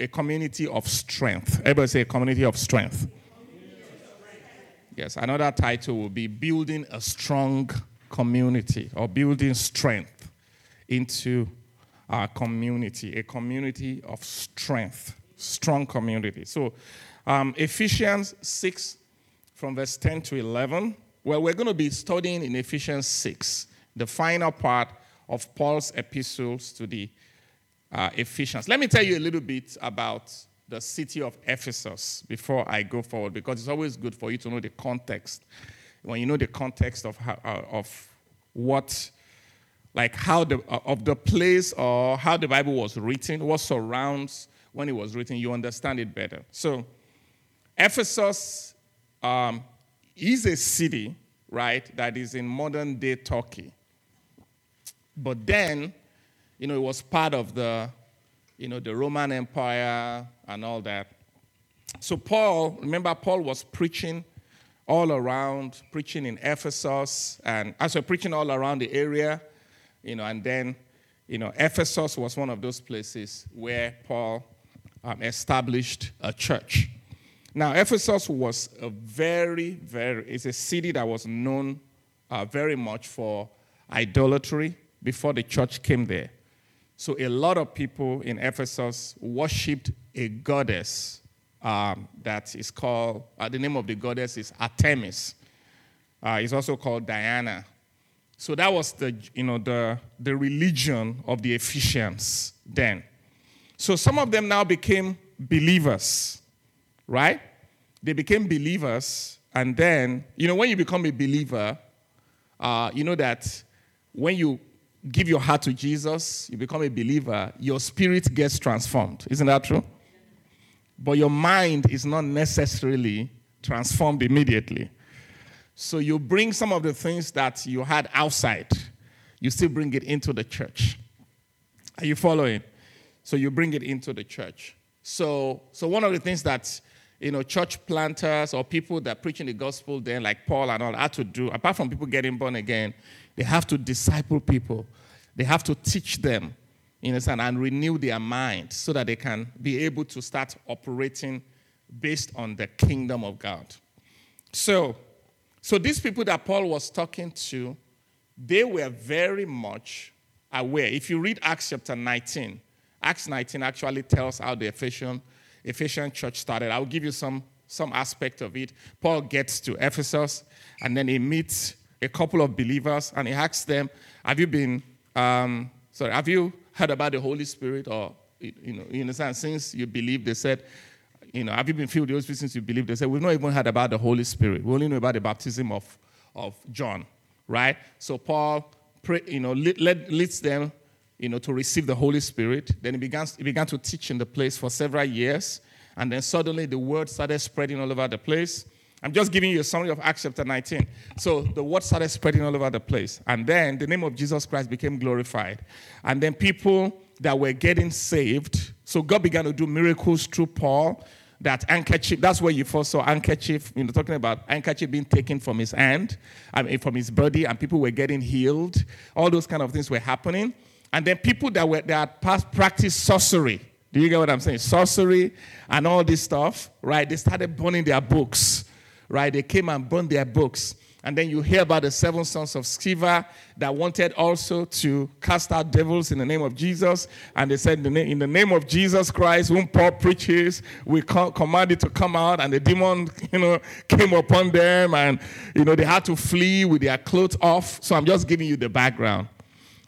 A community of strength. Everybody say a community of strength. Yes, another title will be Building a Strong Community or Building Strength into our community, a community of strength, strong community. So, um, Ephesians 6 from verse 10 to 11. Well, we're going to be studying in Ephesians 6, the final part of Paul's epistles to the uh, Ephesians. Let me tell you a little bit about the city of Ephesus before I go forward, because it's always good for you to know the context. When you know the context of how, uh, of what, like how the uh, of the place or how the Bible was written, what surrounds when it was written, you understand it better. So, Ephesus um, is a city, right, that is in modern day Turkey. But then you know, it was part of the, you know, the Roman Empire and all that. So Paul, remember, Paul was preaching all around, preaching in Ephesus, and also preaching all around the area, you know, and then, you know, Ephesus was one of those places where Paul um, established a church. Now, Ephesus was a very, very, it's a city that was known uh, very much for idolatry before the church came there. So a lot of people in Ephesus worshipped a goddess um, that is called, uh, the name of the goddess is Artemis. Uh, it's also called Diana. So that was the, you know, the, the religion of the Ephesians then. So some of them now became believers, right? They became believers, and then, you know, when you become a believer, uh, you know that when you give your heart to Jesus, you become a believer, your spirit gets transformed. Isn't that true? But your mind is not necessarily transformed immediately. So you bring some of the things that you had outside, you still bring it into the church. Are you following? So you bring it into the church. So, so one of the things that you know, church planters or people that preaching the gospel then, like Paul and all, had to do, apart from people getting born again, they have to disciple people. They have to teach them, you know, and renew their mind so that they can be able to start operating based on the kingdom of God. So, so these people that Paul was talking to, they were very much aware. If you read Acts chapter 19, Acts 19 actually tells how the Ephesian Ephesian church started. I'll give you some, some aspect of it. Paul gets to Ephesus and then he meets a couple of believers and he asks them, Have you been, um, sorry, have you heard about the Holy Spirit? Or, you know, you understand, since you believe, they said, you know, have you been filled with the Holy Spirit since you believe? They said, We've not even heard about the Holy Spirit. We only know about the baptism of, of John, right? So Paul, pray, you know, leads them you know, to receive the Holy Spirit. Then he began, he began to teach in the place for several years. And then suddenly the word started spreading all over the place. I'm just giving you a summary of Acts chapter 19. So the word started spreading all over the place. And then the name of Jesus Christ became glorified. And then people that were getting saved, so God began to do miracles through Paul. That handkerchief, that's where you first saw handkerchief, you know, talking about handkerchief being taken from his hand, I mean, from his body, and people were getting healed. All those kind of things were happening. And then people that were that past practiced sorcery. Do you get what I'm saying? Sorcery and all this stuff, right? They started burning their books, right? They came and burned their books. And then you hear about the seven sons of Sceva that wanted also to cast out devils in the name of Jesus. And they said, in the name of Jesus Christ, whom Paul preaches, we command it to come out. And the demon, you know, came upon them. And, you know, they had to flee with their clothes off. So I'm just giving you the background.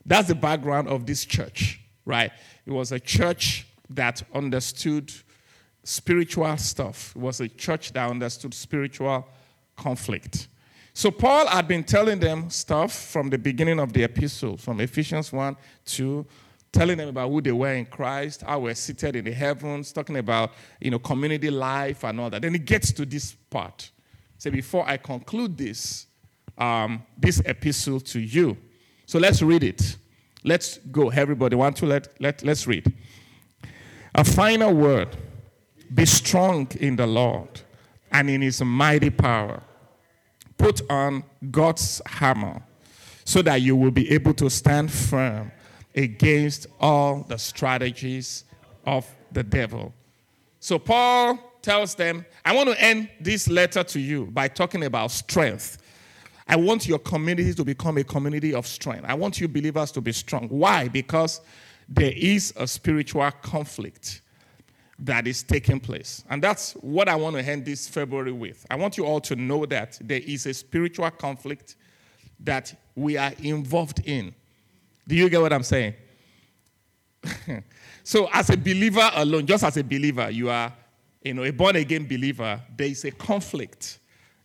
That's the background of this church, right? It was a church that understood spiritual stuff. It was a church that understood spiritual conflict. So Paul had been telling them stuff from the beginning of the epistle, from Ephesians 1 2, telling them about who they were in Christ, how we're seated in the heavens, talking about you know community life and all that. Then he gets to this part. Say, so before I conclude this, um, this epistle to you. So let's read it. Let's go, everybody. Want to let, let let's read. A final word. Be strong in the Lord and in his mighty power put on God's hammer so that you will be able to stand firm against all the strategies of the devil. So Paul tells them, I want to end this letter to you by talking about strength. I want your community to become a community of strength. I want you believers to be strong. Why? Because there is a spiritual conflict that is taking place. And that's what I want to end this February with. I want you all to know that there is a spiritual conflict that we are involved in. Do you get what I'm saying? so, as a believer alone, just as a believer, you are, you know, a born again believer, there is a conflict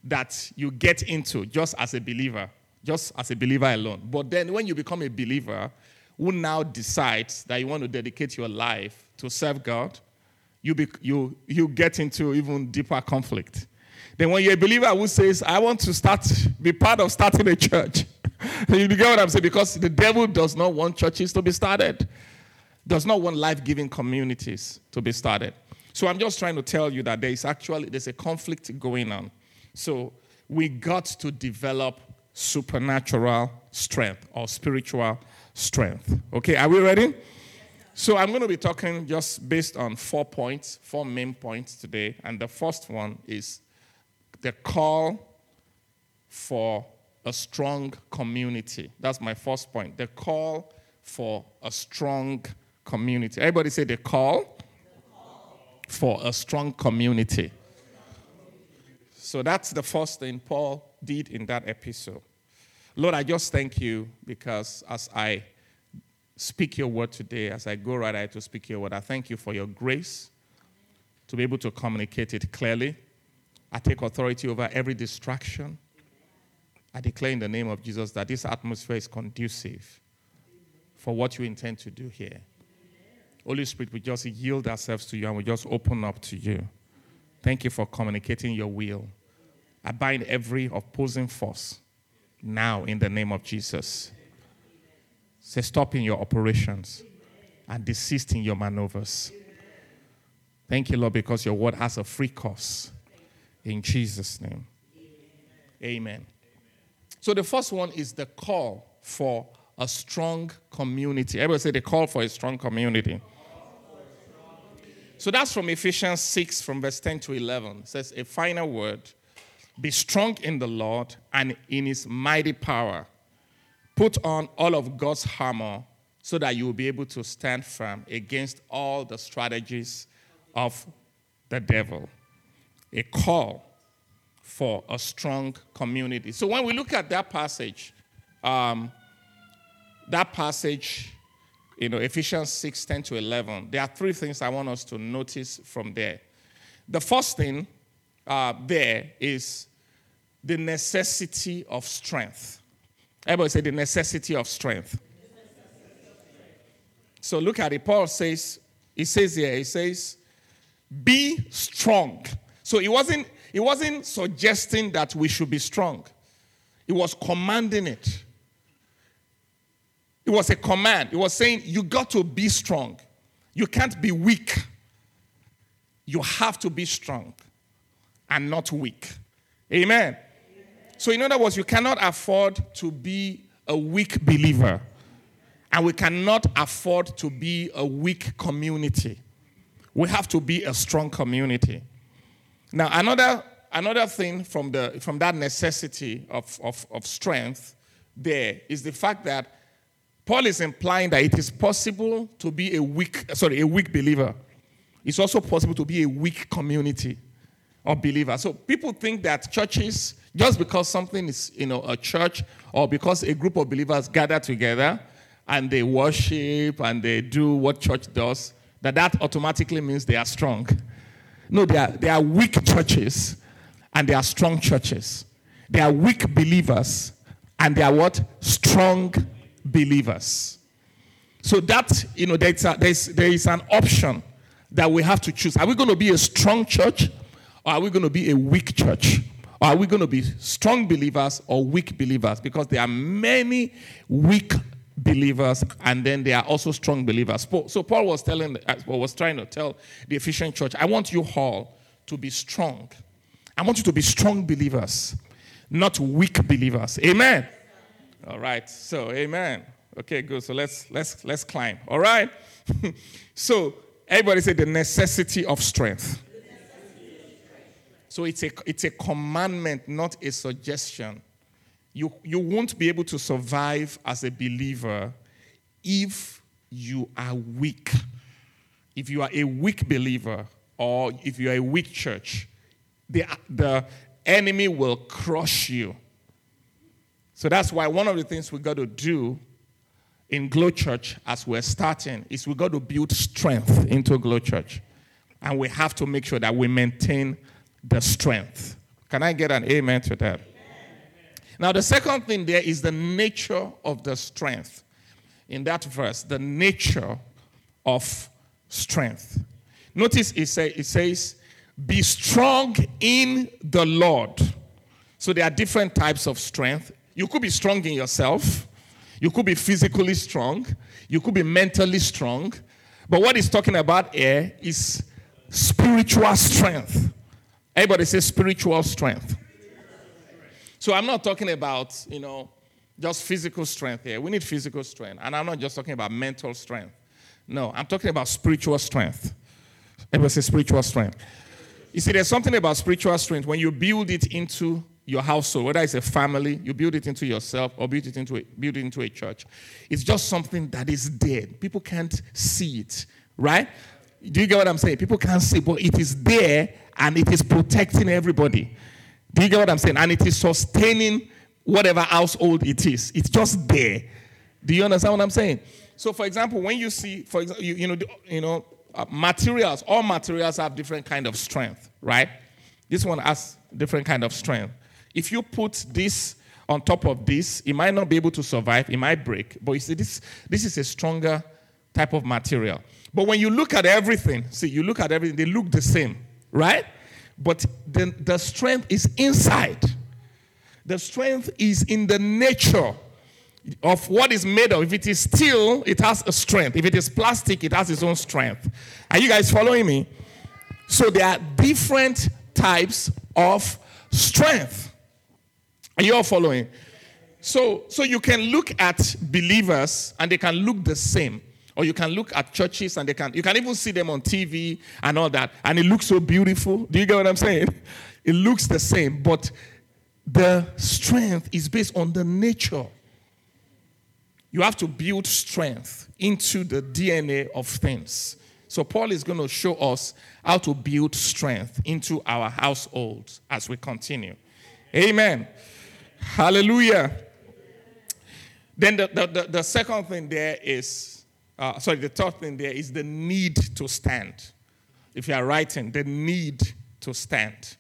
that you get into just as a believer, just as a believer alone. But then when you become a believer who now decides that you want to dedicate your life to serve God, you, be, you, you get into even deeper conflict. Then when you're a believer who says, I want to start, be part of starting a church, you get what I'm saying? Because the devil does not want churches to be started, does not want life-giving communities to be started. So I'm just trying to tell you that there is actually there's a conflict going on. So we got to develop supernatural strength or spiritual strength. Okay, are we ready? So I'm going to be talking just based on four points, four main points today. And the first one is the call for a strong community. That's my first point. The call for a strong community. Everybody say the call, the call. for a strong community. So that's the first thing Paul did in that episode. Lord, I just thank you because as I speak your word today, as I go right ahead to speak your word, I thank you for your grace to be able to communicate it clearly. I take authority over every distraction. I declare in the name of Jesus that this atmosphere is conducive for what you intend to do here. Holy Spirit, we just yield ourselves to you and we just open up to you. Thank you for communicating your will. I bind every opposing force now in the name of Jesus. Say, stop in your operations and desist in your maneuvers. Thank you, Lord, because your word has a free course. In Jesus' name. Amen. So the first one is the call for a strong community. Everybody say the call for a strong community. So that's from Ephesians 6, from verse 10 to 11. It says, A final word be strong in the Lord and in his mighty power. Put on all of God's armor so that you will be able to stand firm against all the strategies of the devil. A call for a strong community. So when we look at that passage, um, that passage, you know, Ephesians 6 10 to 11, there are three things I want us to notice from there. The first thing uh, there is the necessity of strength. Everybody say the necessity of strength. So look at it. Paul says, he says here, he says, be strong. So he wasn't, he wasn't suggesting that we should be strong. He was commanding it. It was a command. He was saying, you got to be strong. You can't be weak. You have to be strong and not weak. Amen. So, in other words, you cannot afford to be a weak believer, and we cannot afford to be a weak community. We have to be a strong community. Now, another, another thing from, the, from that necessity of, of, of strength there is the fact that Paul is implying that it is possible to be a weak, sorry, a weak believer. It's also possible to be a weak community of believers. So people think that churches just because something is, you know, a church or because a group of believers gather together and they worship and they do what church does, that that automatically means they are strong. No, they are, they are weak churches and they are strong churches. There are weak believers, and there are what? Strong believers. So that, you know, there's, a, there's there is an option that we have to choose. Are we going to be a strong church or are we going to be a weak church? Are we going to be strong believers or weak believers? Because there are many weak believers and then there are also strong believers. So Paul was telling, uh, was trying to tell the Ephesian church, I want you all to be strong. I want you to be strong believers, not weak believers. Amen. All right. So, amen. Okay, good. So let's let's let's climb. All right. so everybody say the necessity of strength. So it's a it's a commandment, not a suggestion. You you won't be able to survive as a believer if you are weak. If you are a weak believer or if you are a weak church, the, the enemy will crush you. So that's why one of the things we got to do in Glow Church as we're starting is we got to build strength into Glow Church. And we have to make sure that we maintain the strength. Can I get an amen to that? Now, the second thing there is the nature of the strength. In that verse, the nature of strength. Notice it, say, it says, Be strong in the Lord. So there are different types of strength. You could be strong in yourself, you could be physically strong, you could be mentally strong. But what he's talking about here is spiritual strength. Everybody says spiritual strength. So I'm not talking about, you know, just physical strength here. We need physical strength. And I'm not just talking about mental strength. No, I'm talking about spiritual strength. Everybody say spiritual strength. You see, there's something about spiritual strength when you build it into your household, whether it's a family, you build it into yourself or build it into a, build it into a church. It's just something that is dead. People can't see it, right? Do you get what I'm saying? People can't see, but it is there and it is protecting everybody. Do you get what I'm saying? And it is sustaining whatever household it is. It's just there. Do you understand what I'm saying? So, for example, when you see, for example, you, you know, you know, uh, materials, all materials have different kind of strength, right? This one has different kind of strength. If you put this on top of this, it might not be able to survive, it might break. But you see, this, this is a stronger type of material. But when you look at everything, see, you look at everything, they look the same, right? But the, the strength is inside. The strength is in the nature of what is made of. If it is steel, it has a strength. If it is plastic, it has its own strength. Are you guys following me? So there are different types of strength. Are you all following? So, so you can look at believers and they can look the same. Or you can look at churches and they can you can even see them on TV and all that, and it looks so beautiful. Do you get what I'm saying? It looks the same, but the strength is based on the nature. You have to build strength into the DNA of things. So, Paul is going to show us how to build strength into our households as we continue. Amen. Hallelujah. Then the, the, the, the second thing there is, uh, sorry, the third thing there is the need to stand. If you are writing, the need to stand.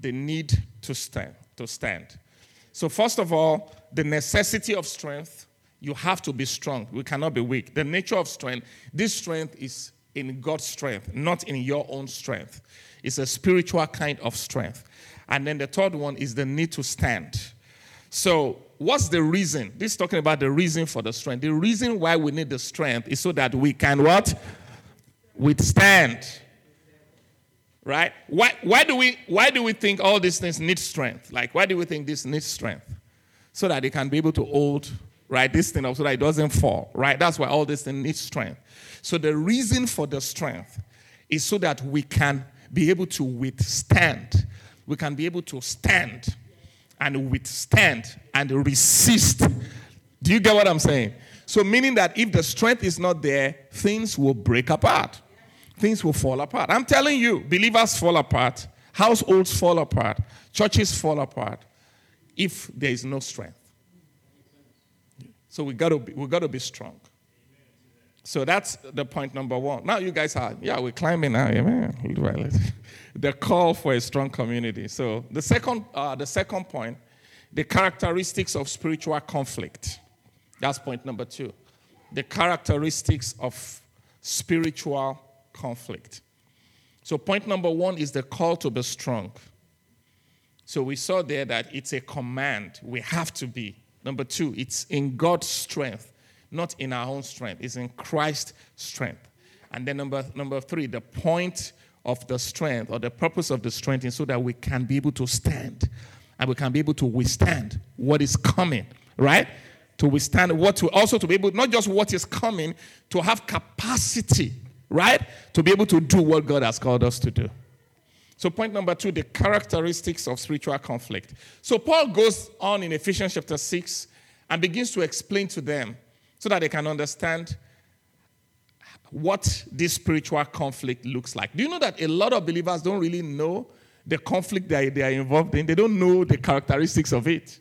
The need to stand. To stand. So, first of all, the necessity of strength, you have to be strong. We cannot be weak. The nature of strength, this strength is in God's strength, not in your own strength. It's a spiritual kind of strength. And then the third one is the need to stand. So, what's the reason? This is talking about the reason for the strength. The reason why we need the strength is so that we can what? Withstand. Right? Why, why, do we, why do we think all these things need strength? Like, why do we think this needs strength? So that they can be able to hold, right, this thing up so that it doesn't fall, right? That's why all this thing needs strength. So, the reason for the strength is so that we can be able to withstand. We can be able to stand and withstand and resist. Do you get what I'm saying? So, meaning that if the strength is not there, things will break apart. Things will fall apart. I'm telling you, believers fall apart, households fall apart, churches fall apart if there is no strength. So we gotta be, we gotta be strong. So that's the point number one. Now you guys are, yeah, we're climbing now, amen. The call for a strong community. So the second, uh, the second point the characteristics of spiritual conflict. That's point number two. The characteristics of spiritual conflict. So, point number one is the call to be strong. So, we saw there that it's a command. We have to be. Number two, it's in God's strength, not in our own strength. It's in Christ's strength. And then number, number three, the point of the strength or the purpose of the strength is so that we can be able to stand and we can be able to withstand what is coming, right? To withstand what to also to be able, not just what is coming, to have capacity, right? To be able to do what God has called us to do. So, point number two, the characteristics of spiritual conflict. So, Paul goes on in Ephesians chapter 6 and begins to explain to them so that they can understand what this spiritual conflict looks like. Do you know that a lot of believers don't really know the conflict they, they are involved in? They don't know the characteristics of it.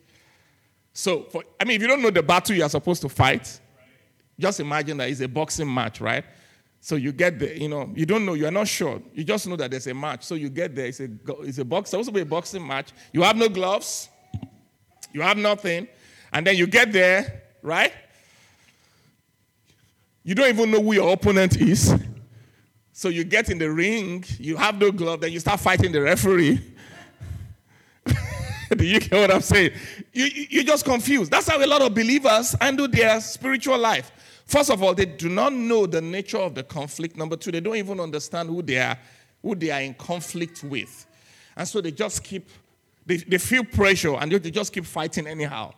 So, for, I mean, if you don't know the battle you are supposed to fight, just imagine that it's a boxing match, right? So you get there, you know, you don't know, you are not sure. You just know that there's a match. So you get there, it's a, it's a box, supposed to be a boxing match. You have no gloves, you have nothing. And then you get there, right? You don't even know who your opponent is. So you get in the ring, you have no glove, then you start fighting the referee. Do you get what I'm saying? You, you're just confused. That's how a lot of believers handle their spiritual life. First of all, they do not know the nature of the conflict. Number two, they don't even understand who they are, who they are in conflict with. And so they just keep, they, they feel pressure and they just keep fighting anyhow.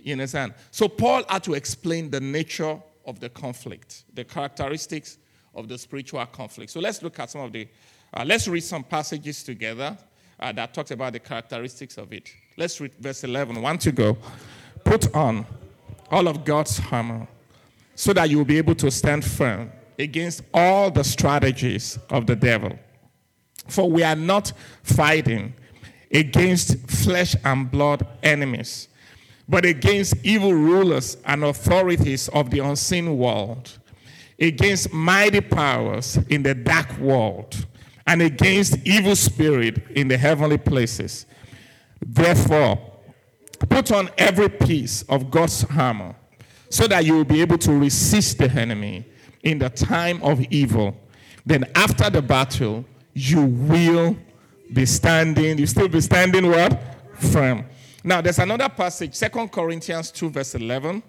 You understand? So Paul had to explain the nature of the conflict, the characteristics of the spiritual conflict. So let's look at some of the, uh, let's read some passages together uh, that talks about the characteristics of it. Let's read verse 11. One to go. Put on all of God's armor so that you will be able to stand firm against all the strategies of the devil. For we are not fighting against flesh and blood enemies but against evil rulers and authorities of the unseen world, against mighty powers in the dark world, and against evil spirit in the heavenly places. Therefore, put on every piece of God's armor so that you will be able to resist the enemy in the time of evil. Then after the battle, you will be standing, you still be standing what? Firm. Now, there's another passage, Second Corinthians 2, verse 11,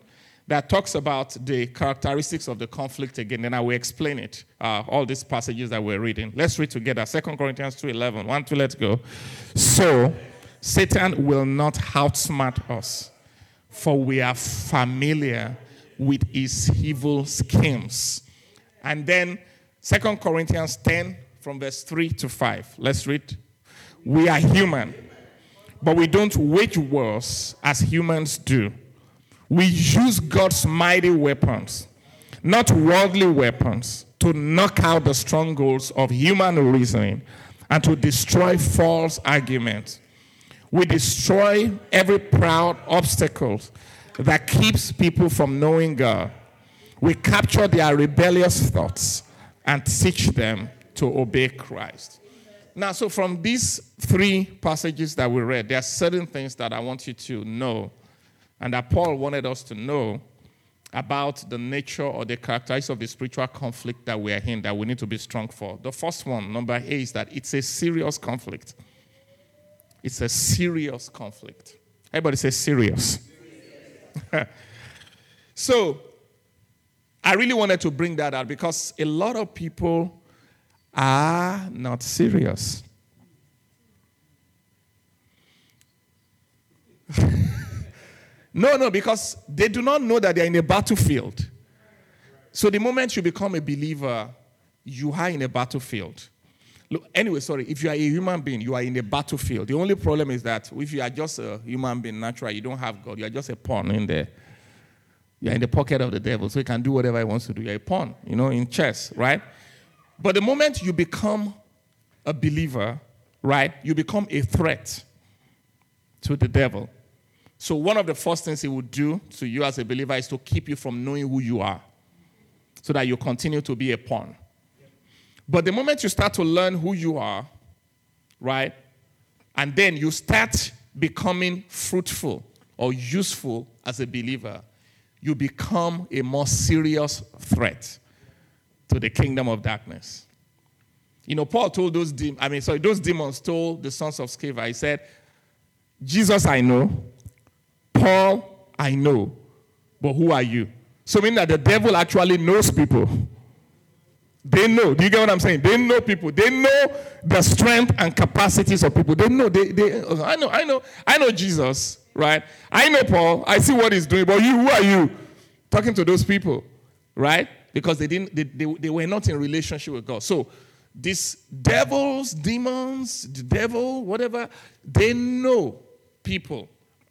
that talks about the characteristics of the conflict again. Then I will explain it, uh, all these passages that we're reading. Let's read together. Second Corinthians 2, 11. One, two, let's go. So, Satan will not outsmart us, for we are familiar with his evil schemes. And then Second Corinthians 10, from verse 3 to 5. Let's read. We are human but we don't wage wars as humans do. We use God's mighty weapons, not worldly weapons, to knock out the strongholds of human reasoning and to destroy false arguments. We destroy every proud obstacle that keeps people from knowing God. We capture their rebellious thoughts and teach them to obey Christ. Now, so from these three passages that we read, there are certain things that I want you to know, and that Paul wanted us to know about the nature or the characteristics of the spiritual conflict that we are in that we need to be strong for. The first one, number A, is that it's a serious conflict. It's a serious conflict. Everybody say serious. so, I really wanted to bring that out because a lot of people are not serious. no, no, because they do not know that they're in a battlefield. So the moment you become a believer, you are in a battlefield. Look, anyway, sorry, if you are a human being, you are in a battlefield. The only problem is that if you are just a human being, natural, you don't have God, you are just a pawn in there. You're in the pocket of the devil, so he can do whatever he wants to do. You're a pawn, you know, in chess, right? But the moment you become a believer, right, you become a threat to the devil. So, one of the first things he would do to you as a believer is to keep you from knowing who you are so that you continue to be a pawn. But the moment you start to learn who you are, right, and then you start becoming fruitful or useful as a believer, you become a more serious threat to the kingdom of darkness. You know, Paul told those demons, I mean, sorry, those demons told the sons of Sceva, he said, Jesus I know, Paul I know, but who are you? So meaning that the devil actually knows people. They know. Do you get what I'm saying? They know people. They know the strength and capacities of people. They know. They, they, I know. I know. I know Jesus, right? I know Paul. I see what he's doing. But you, who are you? Talking to those people, right? Because they didn't. They, they, they were not in relationship with God. So these devils, demons, the devil, whatever, they know people,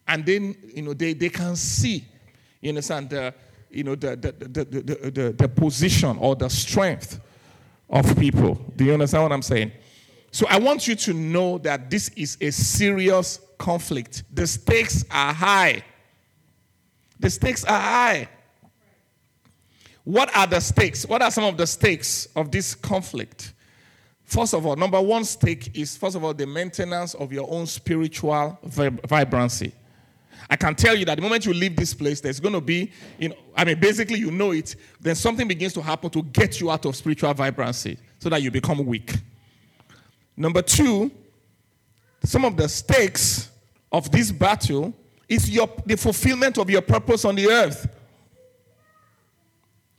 and then you know they they can see. You understand the you know, the, the, the, the, the, the position or the strength of people. Do you understand what I'm saying? So I want you to know that this is a serious conflict. The stakes are high. The stakes are high. What are the stakes? What are some of the stakes of this conflict? First of all, number one stake is, first of all, the maintenance of your own spiritual vibrancy. I can tell you that the moment you leave this place, there's going to be, you know, I mean, basically you know it, then something begins to happen to get you out of spiritual vibrancy so that you become weak. Number two, some of the stakes of this battle is your, the fulfillment of your purpose on the earth.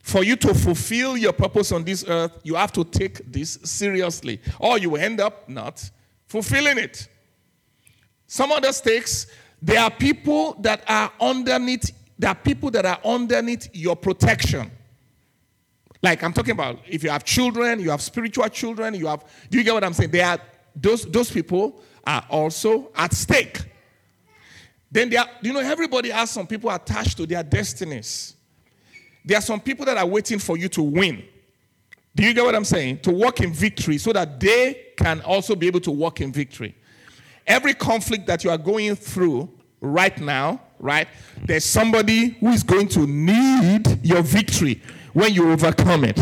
For you to fulfill your purpose on this earth, you have to take this seriously, or you end up not fulfilling it. Some other stakes there are people that are underneath, there are people that are underneath your protection. Like I'm talking about if you have children, you have spiritual children, you have do you get what I'm saying? They are those those people are also at stake. Then there you know, everybody has some people attached to their destinies. There are some people that are waiting for you to win. Do you get what I'm saying? To walk in victory so that they can also be able to walk in victory. Every conflict that you are going through right now, right, there's somebody who is going to need your victory when you overcome it.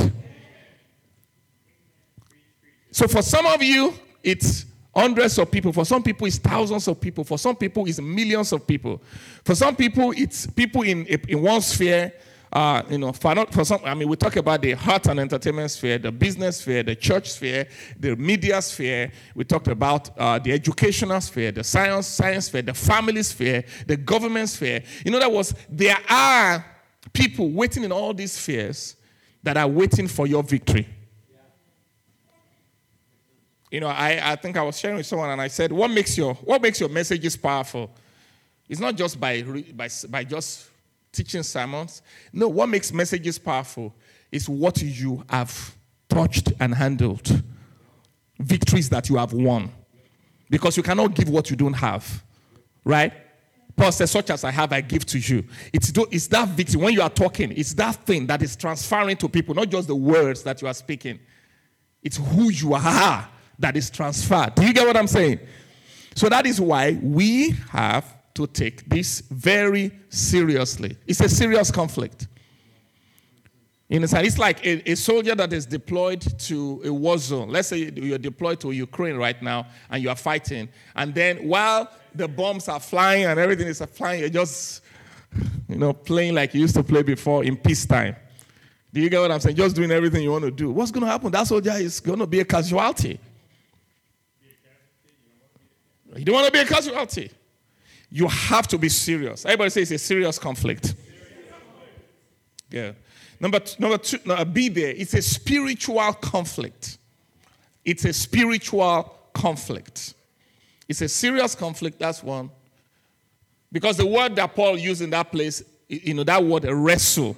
So for some of you, it's hundreds of people. For some people, it's thousands of people. For some people, it's millions of people. For some people, it's people in, in one sphere uh, you know, for, not, for some, I mean, we talk about the heart and entertainment sphere, the business sphere, the church sphere, the media sphere. We talked about uh, the educational sphere, the science science sphere, the family sphere, the government sphere. In other words, there are people waiting in all these spheres that are waiting for your victory. You know, I, I think I was sharing with someone and I said, what makes your, what makes your messages powerful? It's not just by, by, by just teaching sermons. No, what makes messages powerful is what you have touched and handled, victories that you have won. Because you cannot give what you don't have, right? Paul says, Such as I have, I give to you. It's, it's that victory. When you are talking, it's that thing that is transferring to people, not just the words that you are speaking. It's who you are that is transferred. Do you get what I'm saying? So that is why we have to take this very seriously. It's a serious conflict. In a sense, it's like a, a, soldier that is deployed to a war zone. Let's say you're deployed to Ukraine right now and you are fighting. And then while the bombs are flying and everything is flying, you're just, you know, playing like you used to play before in peacetime. Do you get what I'm saying? Just doing everything you want to do. What's going to happen? That soldier is going to be a casualty. You don't want to be a casualty. You have to be serious. Everybody says it's a serious conflict. Yeah. Number, two, number two, no, be there. It's a spiritual conflict. It's a spiritual conflict. It's a serious conflict, that's one. Because the word that Paul used in that place, you know, that word wrestle,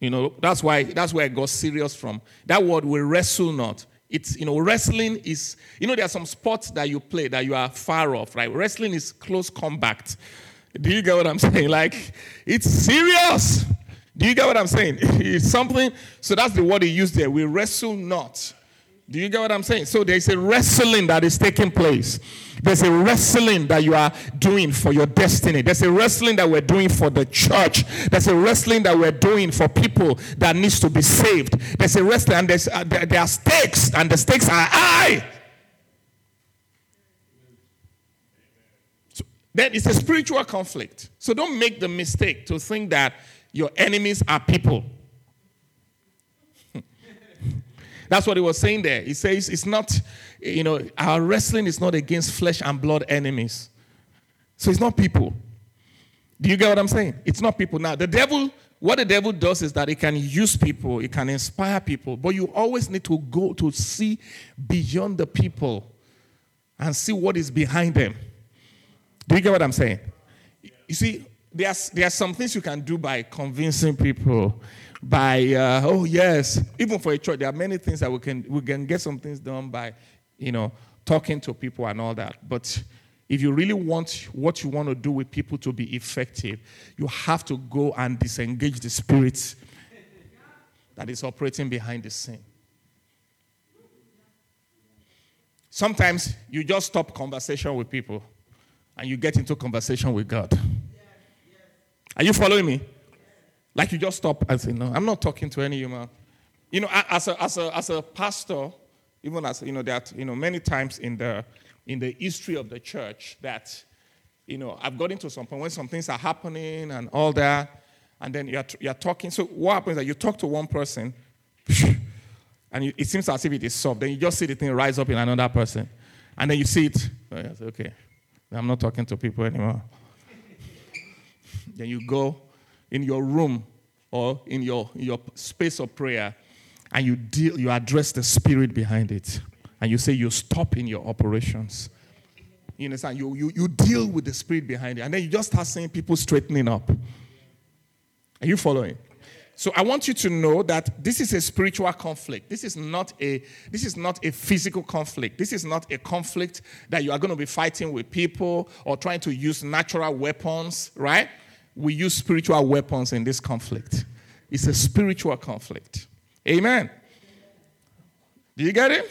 you know, that's why that's where it got serious from. That word will wrestle not. It's, you know, wrestling is, you know, there are some sports that you play that you are far off, right? Wrestling is close combat. Do you get what I'm saying? Like, it's serious. Do you get what I'm saying? It's something, so that's the word he used there. We wrestle not do you get what I'm saying? So there's a wrestling that is taking place. There's a wrestling that you are doing for your destiny. There's a wrestling that we're doing for the church. There's a wrestling that we're doing for people that needs to be saved. There's a wrestling and there's, uh, there, there are stakes and the stakes are high. So then it's a spiritual conflict. So don't make the mistake to think that your enemies are people. That's what he was saying there. He says it's not, you know, our wrestling is not against flesh and blood enemies. So it's not people. Do you get what I'm saying? It's not people. Now, the devil, what the devil does is that he can use people, he can inspire people, but you always need to go to see beyond the people and see what is behind them. Do you get what I'm saying? You see, there's, there are some things you can do by convincing people by uh, oh yes. Even for a church there are many things that we can we can get some things done by you know talking to people and all that. But if you really want what you want to do with people to be effective you have to go and disengage the spirit that is operating behind the scene. Sometimes you just stop conversation with people and you get into conversation with god. Are you following me like you just stop and say, No, I'm not talking to any human. You know, as a, as a, as a pastor, even as, you know, that, you know, many times in the, in the history of the church that, you know, I've got into some point when some things are happening and all that, and then you're, you're talking. So what happens is that you talk to one person, and you, it seems as if it is solved. Then you just see the thing rise up in another person. And then you see it. Oh, yes, okay. I'm not talking to people anymore. then you go in your room or in your, in your space of prayer and you deal you address the spirit behind it and you say you stop in your operations. You understand? You, you, you deal with the spirit behind it and then you just start seeing people straightening up. Are you following? So i want you to know that this is a spiritual conflict. This is not a this is not a physical conflict. This is not a conflict that you are going to be fighting with people or trying to use natural weapons right we use spiritual weapons in this conflict. It's a spiritual conflict. Amen. Do you get it?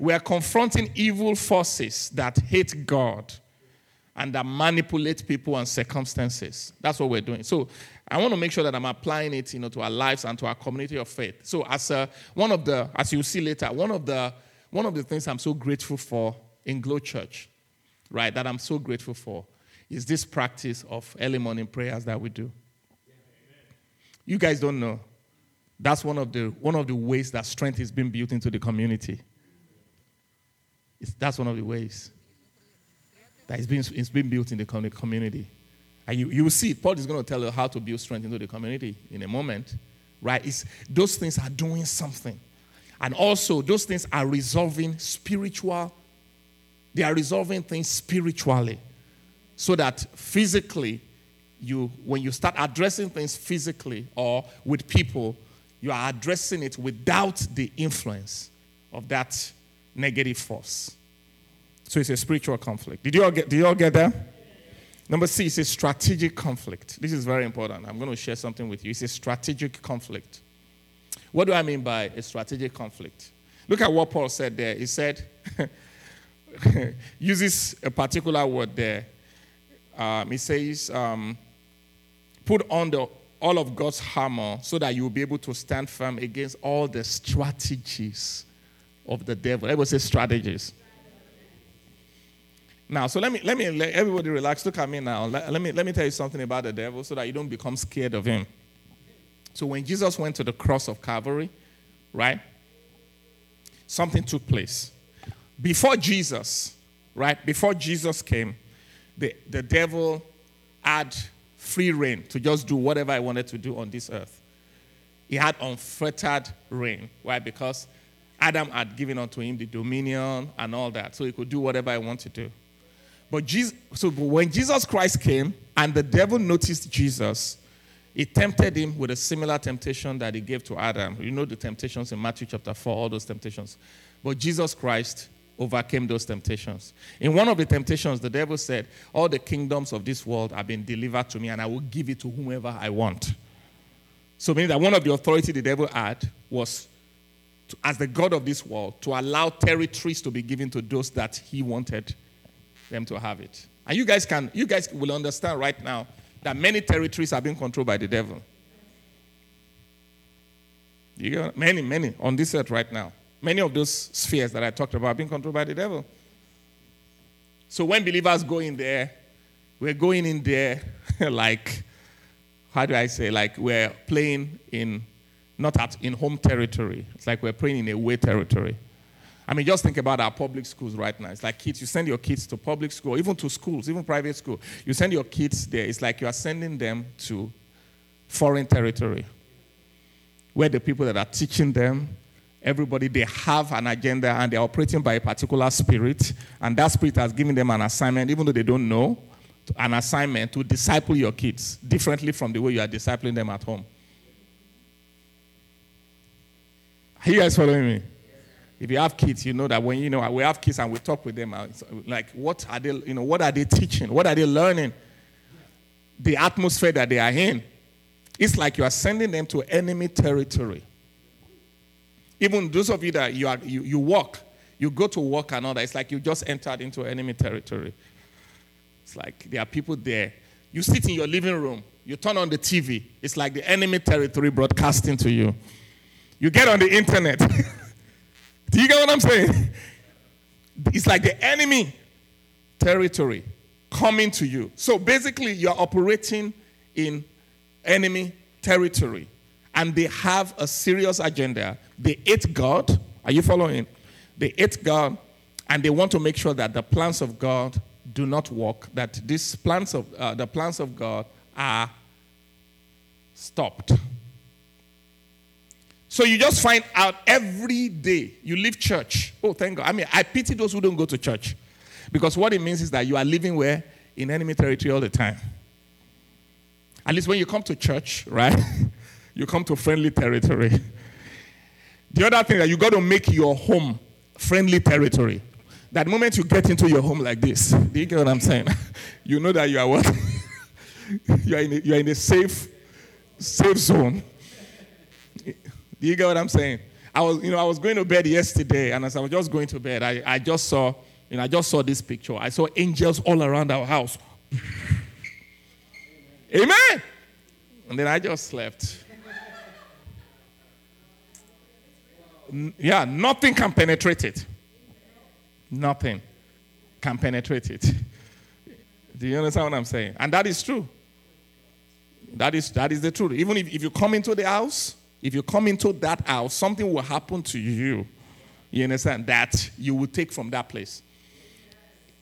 We are confronting evil forces that hate God and that manipulate people and circumstances. That's what we're doing. So I want to make sure that I'm applying it, you know, to our lives and to our community of faith. So as a, one of the, as you'll see later, one of the one of the things I'm so grateful for in Glow Church, right, that I'm so grateful for is this practice of early morning prayers that we do. You guys don't know. That's one of the, one of the ways that strength is being built into the community. It's, that's one of the ways that it's being, it's being built in the community. And you, you will see. Paul is going to tell you how to build strength into the community in a moment. Right? It's, those things are doing something. And also, those things are resolving spiritual, they are resolving things spiritually so that physically you when you start addressing things physically or with people you are addressing it without the influence of that negative force. So it's a spiritual conflict. Did you all get did you all get that? Number c is a strategic conflict. This is very important. I'm going to share something with you. It's a strategic conflict. What do i mean by a strategic conflict? Look at what paul said there. He said uses a particular word there um, it says, um, put on the, all of God's armor so that you will be able to stand firm against all the strategies of the devil. Everybody say strategies. Now, so let me let me let everybody relax. Look at me now. Let, let, me let me tell you something about the devil so that you don't become scared of him. So when Jesus went to the cross of Calvary, right? Something took place. Before Jesus, right? Before Jesus came, the, the devil had free rein to just do whatever I wanted to do on this earth. He had unfettered reign. Why? Because Adam had given unto him the dominion and all that, so he could do whatever I want to do. But Jesus, so when Jesus Christ came and the devil noticed Jesus, he tempted him with a similar temptation that he gave to Adam. You know the temptations in Matthew chapter 4, all those temptations. But Jesus Christ overcame those temptations. In one of the temptations, the devil said, All the kingdoms of this world have been delivered to me, and I will give it to whomever I want. So, meaning that one of the authority the devil had was, to, as the God of this world, to allow territories to be given to those that he wanted them to have it. And you guys can, you guys will understand right now that many territories are being controlled by the devil. You got many, many on this earth right now. Many of those spheres that I talked about being controlled by the devil. So when believers go in there, we're going in there like, how do I say, like we're playing in, not at, in home territory. It's like we're playing in away territory. I mean, just think about our public schools right now. It's like kids, you send your kids to public school, even to schools, even private school. You send your kids there. It's like you are sending them to foreign territory where the people that are teaching them, everybody, they have an agenda and they're operating by a particular spirit. And that spirit has given them an assignment, even though they don't know, an assignment to disciple your kids differently from the way you are discipling them at home. Are you guys following me? If you have kids, you know that when you know we have kids and we talk with them, uh, like what are they, you know, what are they teaching? What are they learning? The atmosphere that they are in. It's like you are sending them to enemy territory. Even those of you that you are you, you walk, you go to work and all that, it's like you just entered into enemy territory. It's like there are people there. You sit in your living room, you turn on the TV, it's like the enemy territory broadcasting to you. You get on the internet. Do you get what I'm saying? It's like the enemy territory coming to you. So basically, you're operating in enemy territory. And they have a serious agenda. They hate God. Are you following? They hate God, and they want to make sure that the plans of God do not work, that these plans of, uh, the plans of God are stopped. So you just find out every day you leave church. Oh, thank God. I mean, I pity those who don't go to church. Because what it means is that you are living where? In enemy territory all the time. At least when you come to church, right? you come to friendly territory. The other thing that you got to make your home friendly territory. That moment you get into your home like this, do you get what I'm saying? you know that you are what? you, are in a, you are in a safe, safe zone. Do you get what I'm saying? I was, you know, I was going to bed yesterday, and as I was just going to bed, I, I just saw, you know, I just saw this picture. I saw angels all around our house. Amen. And then I just slept. Yeah, nothing can penetrate it. Nothing can penetrate it. Do you understand what I'm saying? And that is true. That is that is the truth. Even if, if you come into the house if you come into that house, something will happen to you. You understand? That you will take from that place.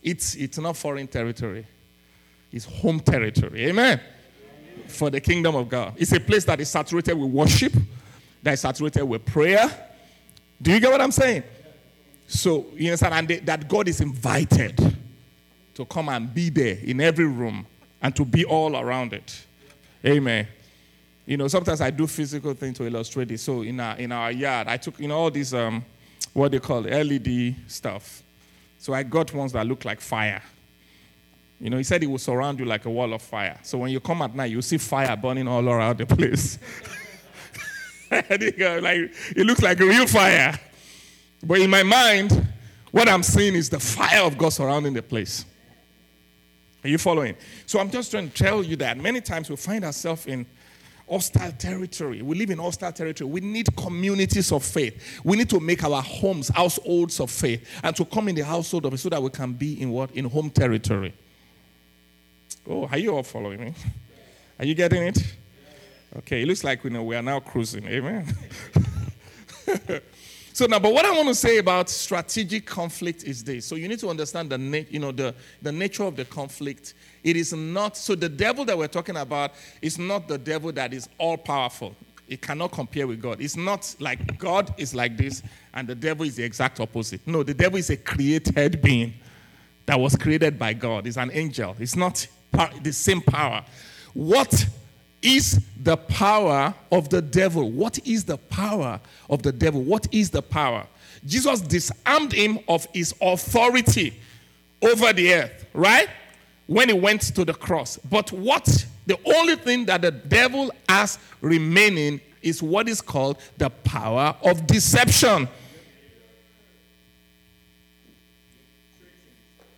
It's, it's not foreign territory, it's home territory. Amen. For the kingdom of God. It's a place that is saturated with worship, that is saturated with prayer. Do you get what I'm saying? So, you understand? And they, that God is invited to come and be there in every room and to be all around it. Amen. You know, sometimes I do physical things to illustrate it. So in our, in our yard, I took, you know, all these, um, what they call LED stuff. So I got ones that look like fire. You know, he said it will surround you like a wall of fire. So when you come at night, you see fire burning all around the place. like, it looks like a real fire. But in my mind, what I'm seeing is the fire of God surrounding the place. Are you following? So I'm just trying to tell you that many times we find ourselves in hostile territory. We live in hostile territory. We need communities of faith. We need to make our homes households of faith and to come in the household of it so that we can be in what? In home territory. Oh, are you all following me? Are you getting it? Okay, it looks like we know we are now cruising. Amen. So now, but what I want to say about strategic conflict is this. So you need to understand the, na- you know, the, the nature of the conflict. It is not, so the devil that we're talking about is not the devil that is all powerful. It cannot compare with God. It's not like God is like this and the devil is the exact opposite. No, the devil is a created being that was created by God. It's an angel. It's not the same power. What is the power of the devil. What is the power of the devil? What is the power? Jesus disarmed him of his authority over the earth, right? When he went to the cross. But what the only thing that the devil has remaining is what is called the power of deception.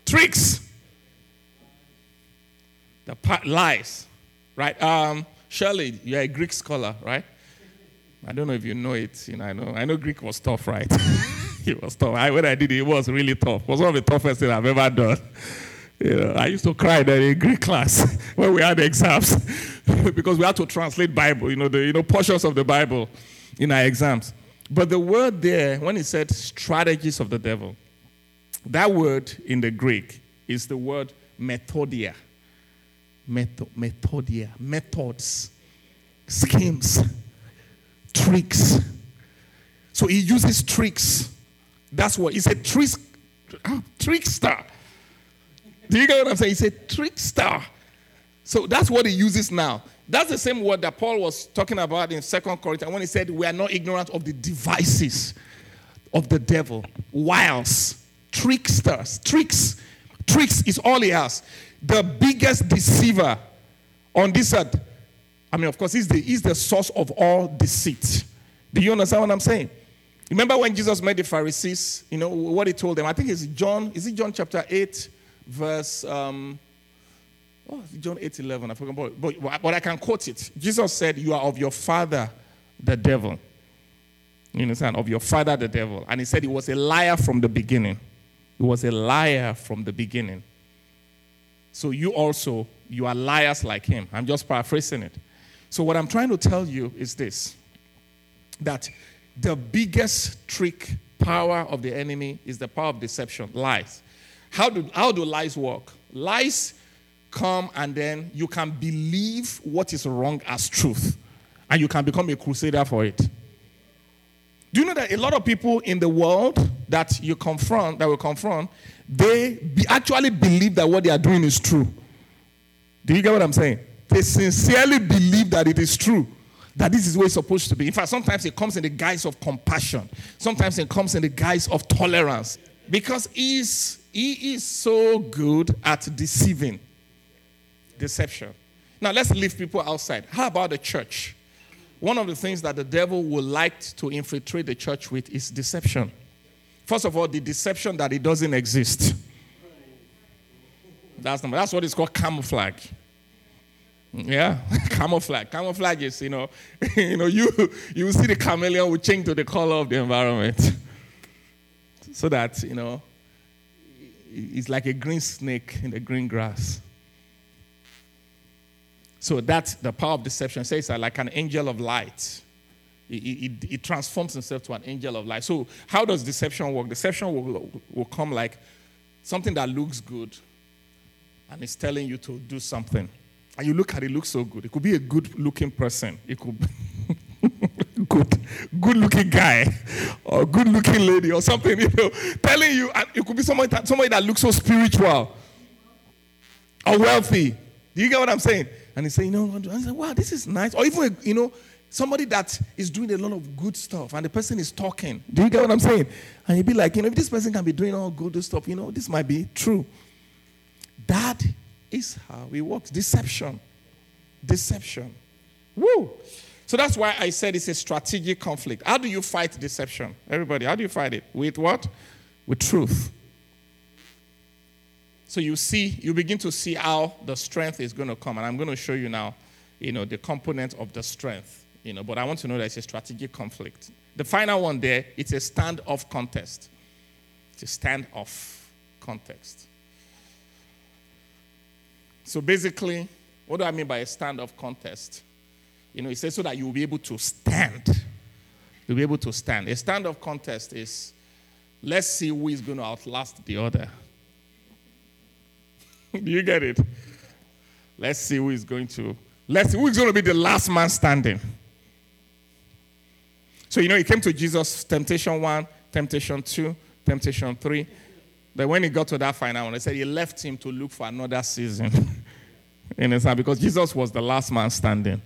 Tricks. The lies, right? Um, Shirley, you're a Greek scholar, right? I don't know if you know it. You know, I know. I know Greek was tough, right? it was tough. I, when I did it, it was really tough. It was one of the toughest things I've ever done. You know, I used to cry there in Greek class when we had exams because we had to translate Bible, you know, the you know portions of the Bible in our exams. But the word there, when it said strategies of the devil, that word in the Greek is the word methodia. Method, methodia, methods, schemes, tricks. So he uses tricks. That's what he's a trick, ah, trickster. Do you get what I'm saying? He's a trickster. So that's what he uses now. That's the same word that Paul was talking about in Second Corinthians when he said, We are not ignorant of the devices of the devil, wiles, tricksters, tricks. Tricks is all he has. The biggest deceiver on this earth. I mean, of course, he's the, he's the source of all deceit. Do you understand what I'm saying? Remember when Jesus met the Pharisees, you know, what he told them? I think it's John, is it John chapter 8, verse um, Oh, John 8 11. I forgot. But, but, but I can quote it. Jesus said, You are of your father, the devil. You understand? Of your father, the devil. And he said he was a liar from the beginning. He was a liar from the beginning. So you also, you are liars like him. I'm just paraphrasing it. So what I'm trying to tell you is this that the biggest trick power of the enemy is the power of deception, lies. How do, how do lies work? Lies come and then you can believe what is wrong as truth and you can become a crusader for it. Do you know that a lot of people in the world that you confront, that will confront, they be, actually believe that what they are doing is true? Do you get what I'm saying? They sincerely believe that it is true, that this is where it's supposed to be. In fact, sometimes it comes in the guise of compassion, sometimes it comes in the guise of tolerance because he is so good at deceiving deception. Now, let's leave people outside. How about the church? One of the things that the devil would like to infiltrate the church with is deception. First of all, the deception that it doesn't exist. That's, number, that's what is called camouflage. Yeah, camouflage. Camouflage is, you know, you know, you you see the chameleon will change to the color of the environment, so that you know, it's like a green snake in the green grass. So that's the power of deception. Says that like an angel of light. It, transforms himself to an angel of light. So, how does deception work? Deception will, will come like something that looks good and is telling you to do something. And you look at it, looks so good. It could be a good looking person. It could be good, good looking guy or good looking lady or something, you know, telling you, it could be somebody that, somebody that looks so spiritual or wealthy. Do you get what I'm saying? and he said, you know, and I said, wow, this is nice. Or even, you know, somebody that is doing a lot of good stuff and the person is talking. Do you get what I'm saying? And you'd be like, you know, if this person can be doing all good stuff, you know, this might be true. That is how it works. Deception. Deception. Woo! So that's why I said it's a strategic conflict. How do you fight deception? Everybody, how do you fight it? With what? With truth. So you see, you begin to see how the strength is going to come. And I'm going to show you now, you know, the component of the strength. You know, but I want to know that it's a strategic conflict. The final one there, it's a standoff contest. It's a standoff context. So basically, what do I mean by a standoff contest? You know, it says so that you will be able to stand. You'll be able to stand. A standoff contest is let's see who is going to outlast the other. Do you get it? Let's see who is going to. Let's see who is going to be the last man standing. So you know, he came to Jesus, temptation one, temptation two, temptation three. But when he got to that final one, they said he left him to look for another season. In understand? Because Jesus was the last man standing.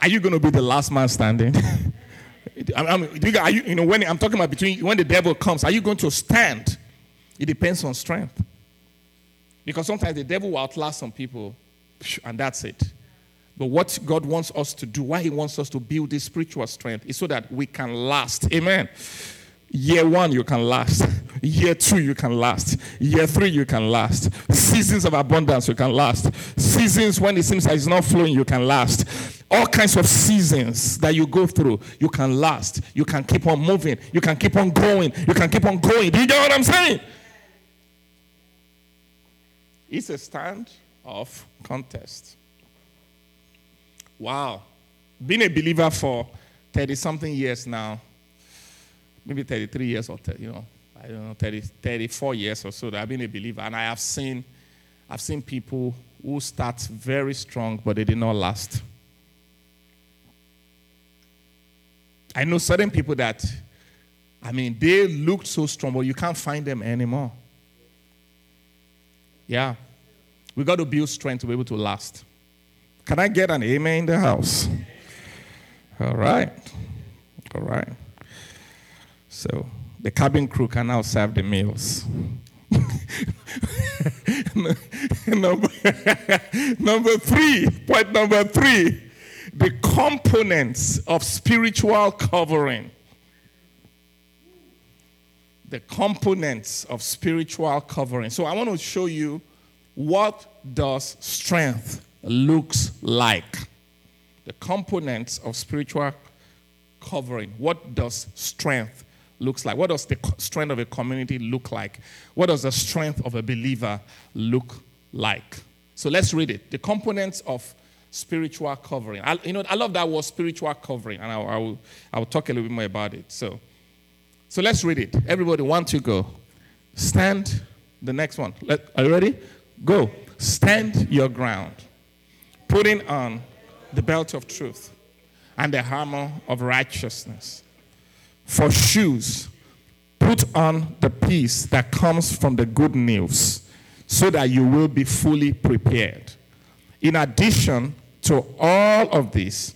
Are you going to be the last man standing? I mean, you, you know, when I'm talking about between when the devil comes, are you going to stand? It depends on strength. Because sometimes the devil will outlast some people, and that's it. But what God wants us to do, why He wants us to build this spiritual strength, is so that we can last. Amen. Year one, you can last. Year two, you can last. Year three, you can last. Seasons of abundance, you can last. Seasons when it seems like it's not flowing, you can last. All kinds of seasons that you go through, you can last. You can keep on moving. You can keep on going. You can keep on going. Do you get what I'm saying? It's a stand of contest. Wow. Been a believer for 30 something years now, maybe 33 years or, you know, I don't know, 30, 34 years or so that I've been a believer. And I have seen, I've seen people who start very strong, but they did not last. I know certain people that, I mean, they looked so strong, but you can't find them anymore. Yeah. We got to build strength to be able to last. Can I get an amen in the house? All right. All right. So the cabin crew can now serve the meals. number, number three, point number three, the components of spiritual covering. The components of spiritual covering. So I want to show you what does strength looks like. The components of spiritual covering. What does strength looks like? What does the strength of a community look like? What does the strength of a believer look like? So let's read it. The components of spiritual covering. I, you know, I love that word spiritual covering, and I, I, will, I will talk a little bit more about it. So, so let's read it. Everybody, want to go? Stand. The next one. Let, are you ready? Go. Stand your ground, putting on the belt of truth and the armor of righteousness. For shoes, put on the peace that comes from the good news so that you will be fully prepared. In addition to all of this,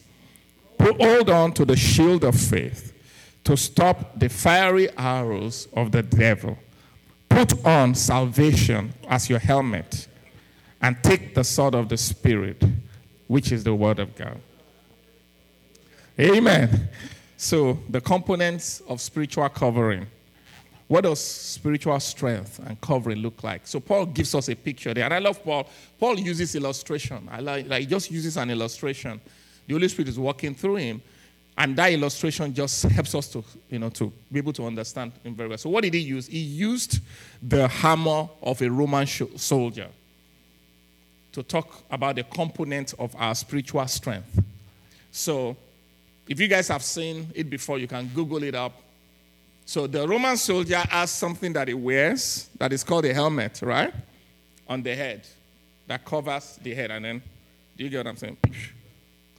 hold on to the shield of faith to stop the fiery arrows of the devil. Put on salvation as your helmet and take the sword of the Spirit, which is the Word of God. Amen. So, the components of spiritual covering. What does spiritual strength and covering look like? So, Paul gives us a picture there. And I love Paul. Paul uses illustration. I like, like he just uses an illustration. The Holy Spirit is walking through him. And that illustration just helps us to, you know, to be able to understand him very well. So, what did he use? He used the hammer of a Roman soldier to talk about the component of our spiritual strength. So, if you guys have seen it before, you can Google it up. So, the Roman soldier has something that he wears that is called a helmet, right? On the head that covers the head. And then, do you get what I'm saying?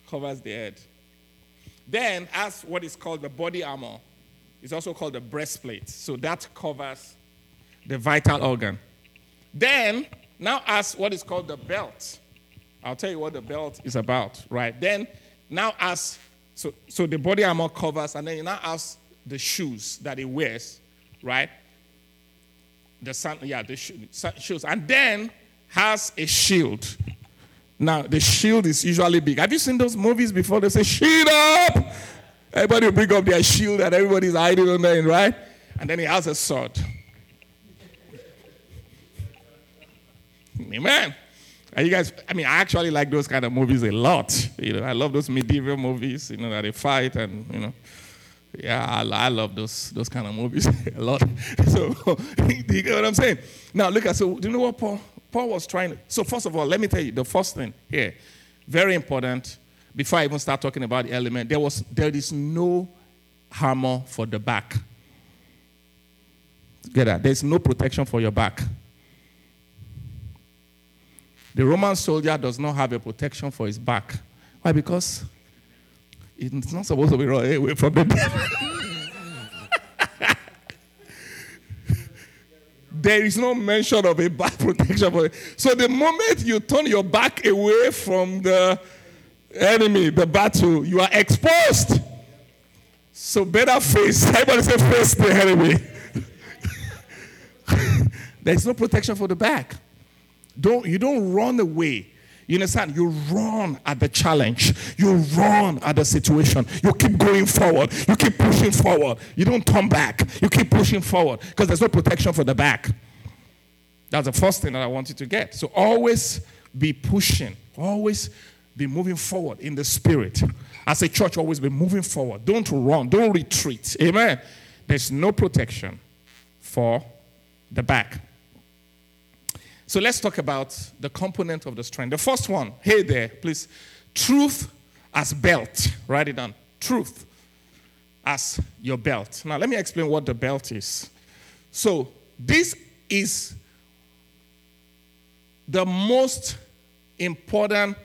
Covers the head. Then, as what is called the body armor, it's also called the breastplate. So, that covers the vital organ. Then, now as what is called the belt. I'll tell you what the belt is about, right? Then, now as so, so the body armor covers, and then you now ask the shoes that he wears, right? The sun, yeah, the shoes, and then has a shield. Now the shield is usually big. Have you seen those movies before? They say shield up. Everybody will bring up their shield, and everybody's hiding on there, right? And then he has a sword. Amen. And you guys, I mean, I actually like those kind of movies a lot. You know, I love those medieval movies, you know, that they fight and, you know. Yeah, I, I love those those kind of movies a lot. So, do you get what I'm saying? Now, look at, so do you know what Paul, Paul was trying to, so first of all, let me tell you, the first thing here, very important, before I even start talking about the element, there was, there is no armor for the back. Get that? There's no protection for your back. The Roman soldier does not have a protection for his back. Why? Because it's not supposed to be running away from the devil. there is no mention of a back protection for it. So the moment you turn your back away from the enemy, the battle, you are exposed. So better face. Everybody say face the enemy. There's no protection for the back. Don't, you don't run away. You understand? You run at the challenge. You run at the situation. You keep going forward. You keep pushing forward. You don't turn back. You keep pushing forward because there's no protection for the back. That's the first thing that I want you to get. So always be pushing. Always be moving forward in the spirit. As a church, always be moving forward. Don't run. Don't retreat. Amen. There's no protection for the back. So let's talk about the component of the strength. The first one, hey there, please. Truth as belt. Write it down. Truth as your belt. Now, let me explain what the belt is. So, this is the most important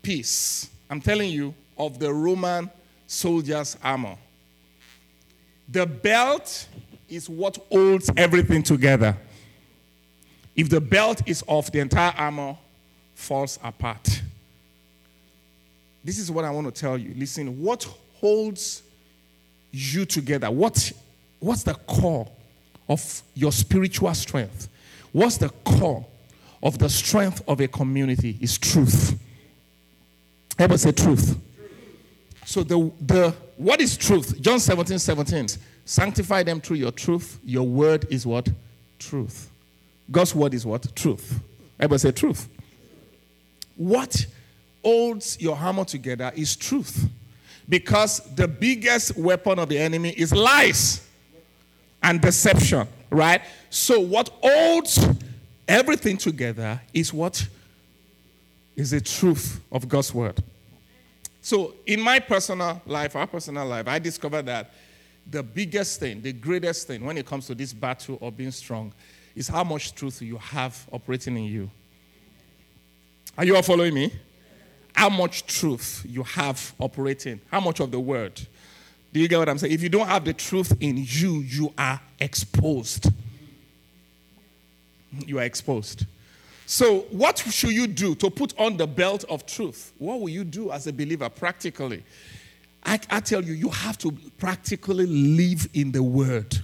piece, I'm telling you, of the Roman soldier's armor. The belt is what holds everything together. If the belt is off, the entire armor falls apart. This is what I want to tell you. Listen, what holds you together? What, what's the core of your spiritual strength? What's the core of the strength of a community? Is truth. Ever say truth? So the the what is truth? John 17, 17. Sanctify them through your truth. Your word is what? Truth. God's word is what? Truth. Ever say truth. What holds your hammer together is truth. Because the biggest weapon of the enemy is lies and deception, right? So, what holds everything together is what is the truth of God's word. So, in my personal life, our personal life, I discovered that the biggest thing, the greatest thing when it comes to this battle of being strong is how much truth you have operating in you. Are you all following me? how much truth you have operating, how much of the word. Do you get what I'm saying? If you don't have the truth in you, you are exposed. You are exposed. So, what should you do to put on the belt of truth? What will you do as a believer practically? I, I tell you, you have to practically live in the word.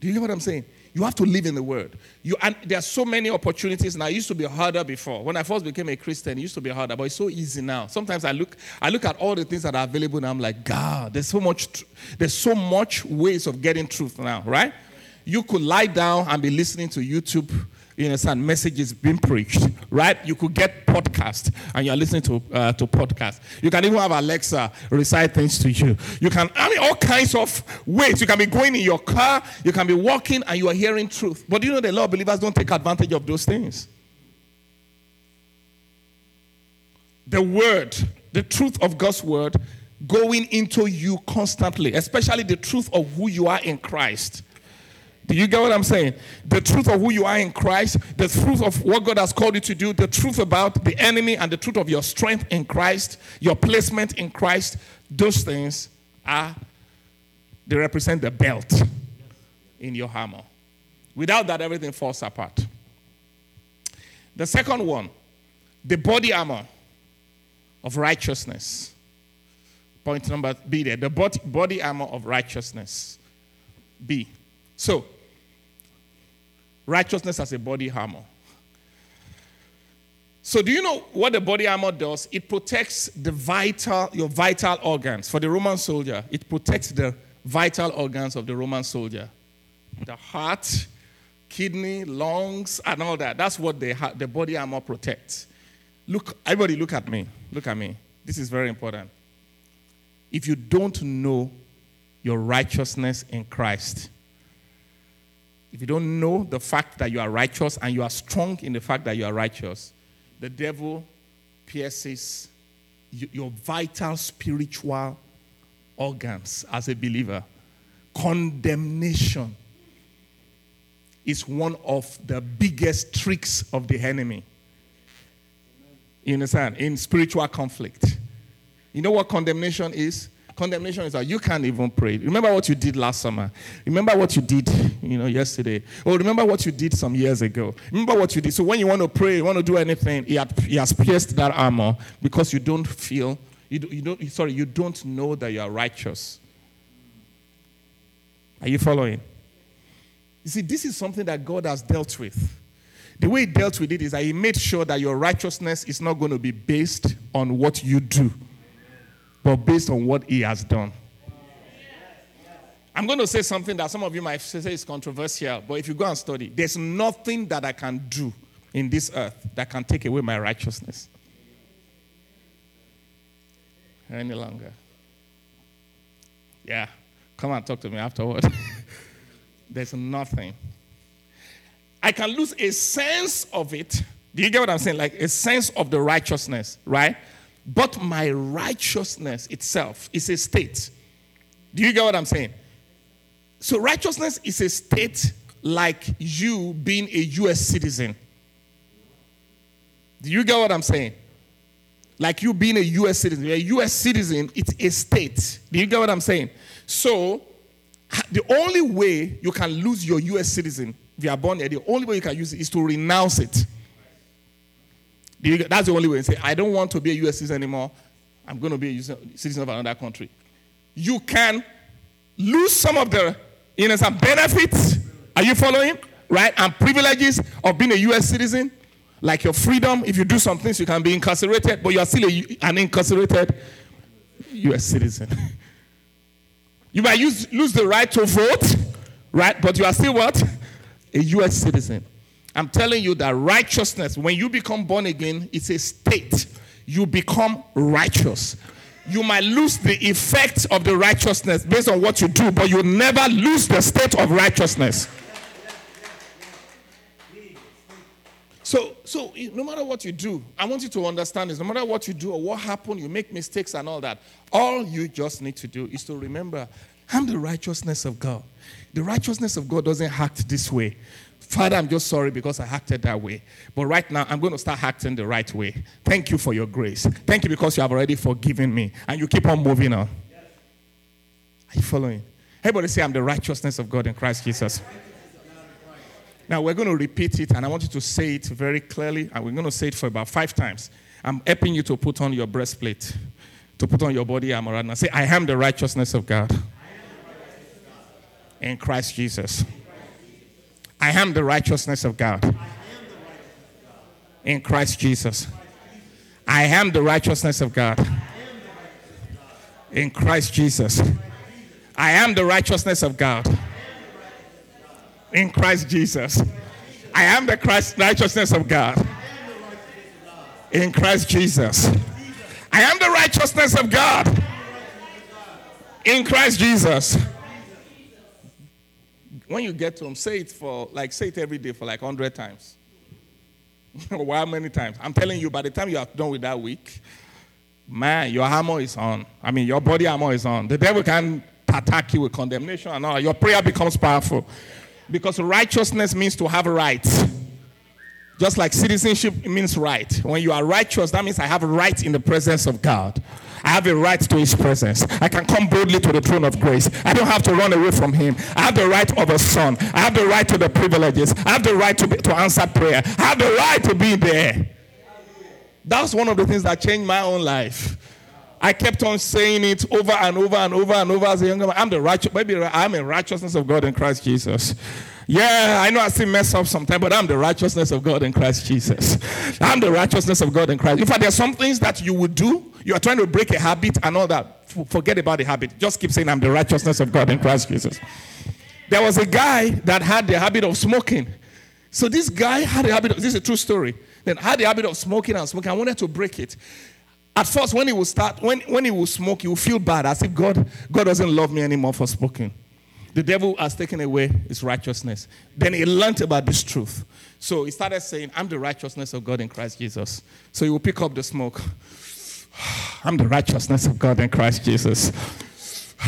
Do you get what I'm saying? You have to live in the word. You, and there are so many opportunities now. It used to be harder before. When I first became a Christian, it used to be harder, but it's so easy now. Sometimes I look, I look at all the things that are available, and I'm like, God, there's so much, there's so much ways of getting truth now, right? You could lie down and be listening to YouTube you understand, messages being preached, right? You could get podcast and you're listening to, uh, to podcast. You can even have Alexa recite things to you. You can, I mean, all kinds of ways. You can be going in your car, you can be walking and you are hearing truth. But you know, the law believers don't take advantage of those things. The word, the truth of God's word, going into you constantly, especially the truth of who you are in Christ. Do you get what I'm saying? The truth of who you are in Christ, the truth of what God has called you to do, the truth about the enemy, and the truth of your strength in Christ, your placement in Christ, those things are, they represent the belt in your hammer. Without that, everything falls apart. The second one, the body armor of righteousness. Point number B there, the body armor of righteousness. B. So, righteousness as a body armor. So, do you know what the body armor does? It protects the vital, your vital organs. For the Roman soldier, it protects the vital organs of the Roman soldier the heart, kidney, lungs, and all that. That's what the, the body armor protects. Look, everybody, look at me. Look at me. This is very important. If you don't know your righteousness in Christ, if you don't know the fact that you are righteous and you are strong in the fact that you are righteous, the devil pierces your vital spiritual organs as a believer. Condemnation is one of the biggest tricks of the enemy. You understand? In spiritual conflict. You know what condemnation is? Condemnation is that you can't even pray. Remember what you did last summer. Remember what you did, you know, yesterday. Or remember what you did some years ago. Remember what you did. So when you want to pray, you want to do anything, he, had, he has pierced that armor because you don't feel, you, you don't, sorry, you don't know that you are righteous. Are you following? You see, this is something that God has dealt with. The way he dealt with it is that he made sure that your righteousness is not going to be based on what you do but based on what he has done. I'm going to say something that some of you might say is controversial, but if you go and study, there's nothing that I can do in this earth that can take away my righteousness any longer. Yeah, come and talk to me afterward. there's nothing. I can lose a sense of it. Do you get what I'm saying? Like a sense of the righteousness, right? But my righteousness itself is a state. Do you get what I'm saying? So, righteousness is a state like you being a US citizen. Do you get what I'm saying? Like you being a US citizen. A US citizen, it's a state. Do you get what I'm saying? So, the only way you can lose your US citizen if you are born here, the only way you can use it is to renounce it. That's the only way. You say, I don't want to be a US citizen anymore. I'm going to be a citizen of another country. You can lose some of the you know, some benefits. Are you following? Right? And privileges of being a US citizen. Like your freedom, if you do some things, you can be incarcerated, but you are still a, an incarcerated US citizen. you might use, lose the right to vote, right? But you are still what? A US citizen. I'm telling you that righteousness, when you become born again, it's a state. You become righteous. You might lose the effect of the righteousness based on what you do, but you never lose the state of righteousness. So, so no matter what you do, I want you to understand this. No matter what you do or what happened, you make mistakes and all that. All you just need to do is to remember, I'm the righteousness of God. The righteousness of God doesn't act this way. Father, I'm just sorry because I acted that way. But right now, I'm going to start acting the right way. Thank you for your grace. Thank you because you have already forgiven me. And you keep on moving on. Are you following? Everybody say, I'm the righteousness of God in Christ Jesus. Now, we're going to repeat it, and I want you to say it very clearly. And we're going to say it for about five times. I'm helping you to put on your breastplate, to put on your body armor. And say, I am the righteousness of God in Christ Jesus. I am the righteousness of God in Christ Jesus. I am the righteousness of God in Christ Jesus. I am the righteousness of God in Christ Jesus. I am the Christ righteousness of God in Christ Jesus. I am the righteousness of God in Christ Jesus when you get to them, say it for like say it every day for like hundred times. How many times? I'm telling you, by the time you are done with that week, man, your armor is on. I mean, your body armor is on. The devil can attack you with condemnation and all. Your prayer becomes powerful because righteousness means to have rights. Just like citizenship means right. When you are righteous, that means I have a right in the presence of God. I have a right to his presence. I can come boldly to the throne of grace. I don't have to run away from him. I have the right of a son. I have the right to the privileges. I have the right to, be, to answer prayer. I have the right to be there. That's one of the things that changed my own life. I kept on saying it over and over and over and over as a younger man. I'm the righteous, maybe I'm a righteousness of God in Christ Jesus. Yeah, I know I still mess up sometimes, but I'm the righteousness of God in Christ Jesus. I'm the righteousness of God in Christ. In fact, there are some things that you would do, you are trying to break a habit and all that. Forget about the habit. Just keep saying, I'm the righteousness of God in Christ Jesus. There was a guy that had the habit of smoking. So this guy had a habit of, this is a true story. Then had the habit of smoking and smoking. I wanted to break it. At first, when he would start, when, when he would smoke, he would feel bad as if God, God doesn't love me anymore for smoking. The devil has taken away his righteousness. Then he learned about this truth. So he started saying, I'm the righteousness of God in Christ Jesus. So he will pick up the smoke. I'm the righteousness of God in Christ Jesus.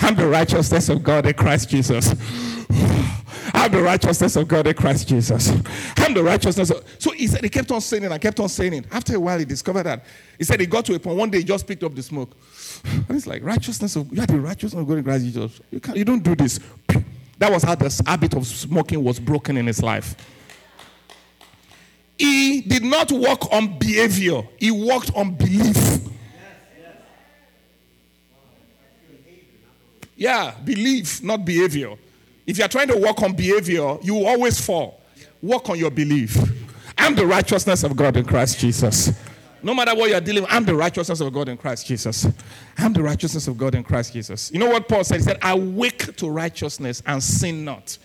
I'm the righteousness of God in Christ Jesus. I'm the righteousness of God in Christ Jesus. I'm the righteousness of. So he said, he kept on saying it and kept on saying it. After a while, he discovered that. He said he got to a point, one day he just picked up the smoke. And it's like, righteousness of, you are the righteousness of God in Christ Jesus. You, can't, you don't do this. That was how the habit of smoking was broken in his life. He did not work on behavior, he worked on belief. Yeah, belief, not behavior. If you are trying to work on behavior, you will always fall. Work on your belief. I'm the righteousness of God in Christ Jesus. No matter what you're dealing with, I'm the righteousness of God in Christ Jesus. I'm the righteousness of God in Christ Jesus. You know what Paul said? He said, Awake to righteousness and sin not.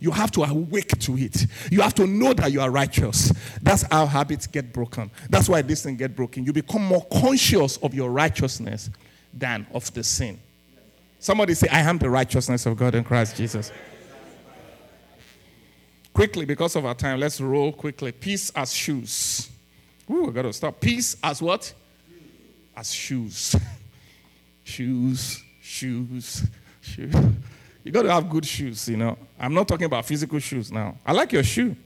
You have to awake to it. You have to know that you are righteous. That's how habits get broken. That's why this thing get broken. You become more conscious of your righteousness than of the sin. Somebody say, I am the righteousness of God in Christ Jesus. Quickly, because of our time, let's roll quickly. Peace as shoes. Ooh, I gotta stop. Peace as what? As shoes. shoes, shoes, shoes. You gotta have good shoes, you know. I'm not talking about physical shoes now. I like your shoe.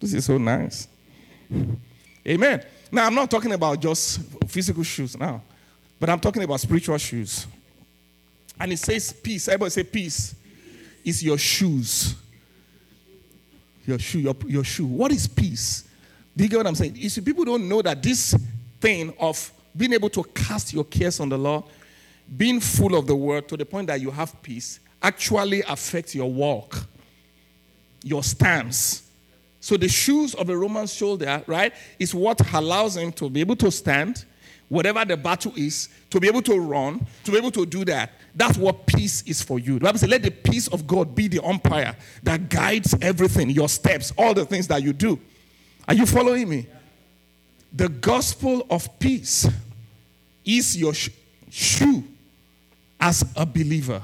This is so nice. Amen. Now, I'm not talking about just physical shoes now, but I'm talking about spiritual shoes. And it says peace. Everybody say peace is your shoes. Your shoe, your, your shoe. What is peace? Do you get what I'm saying? You see, people don't know that this thing of being able to cast your cares on the Lord, being full of the word to the point that you have peace, actually affects your walk, your stance. So the shoes of a Roman soldier, right, is what allows him to be able to stand, whatever the battle is, to be able to run, to be able to do that. That's what peace is for you. The Bible says, let the peace of God be the umpire that guides everything, your steps, all the things that you do. Are you following me? The gospel of peace is your sh- shoe as a believer.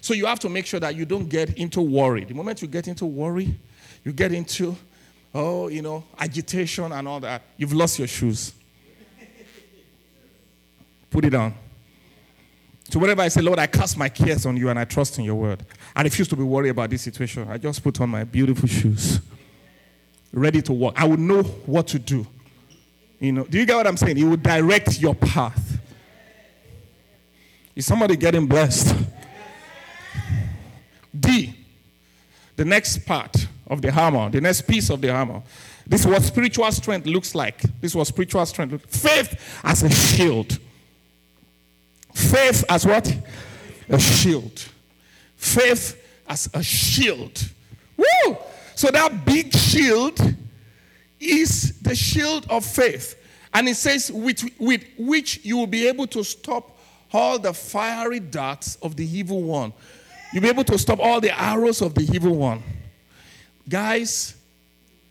So you have to make sure that you don't get into worry. The moment you get into worry, you get into, oh, you know, agitation and all that, you've lost your shoes. Put it on. So whenever I say, Lord, I cast my cares on you and I trust in your word, I refuse to be worried about this situation. I just put on my beautiful shoes, ready to walk. I would know what to do. You know, do you get what I'm saying? It will direct your path. Is somebody getting blessed? D, the next part of the hammer, the next piece of the hammer. This is what spiritual strength looks like. This is what spiritual strength. Faith as a shield. Faith as what? A shield. Faith as a shield. Woo! So that big shield is the shield of faith. And it says, with, with which you will be able to stop all the fiery darts of the evil one. You'll be able to stop all the arrows of the evil one. Guys,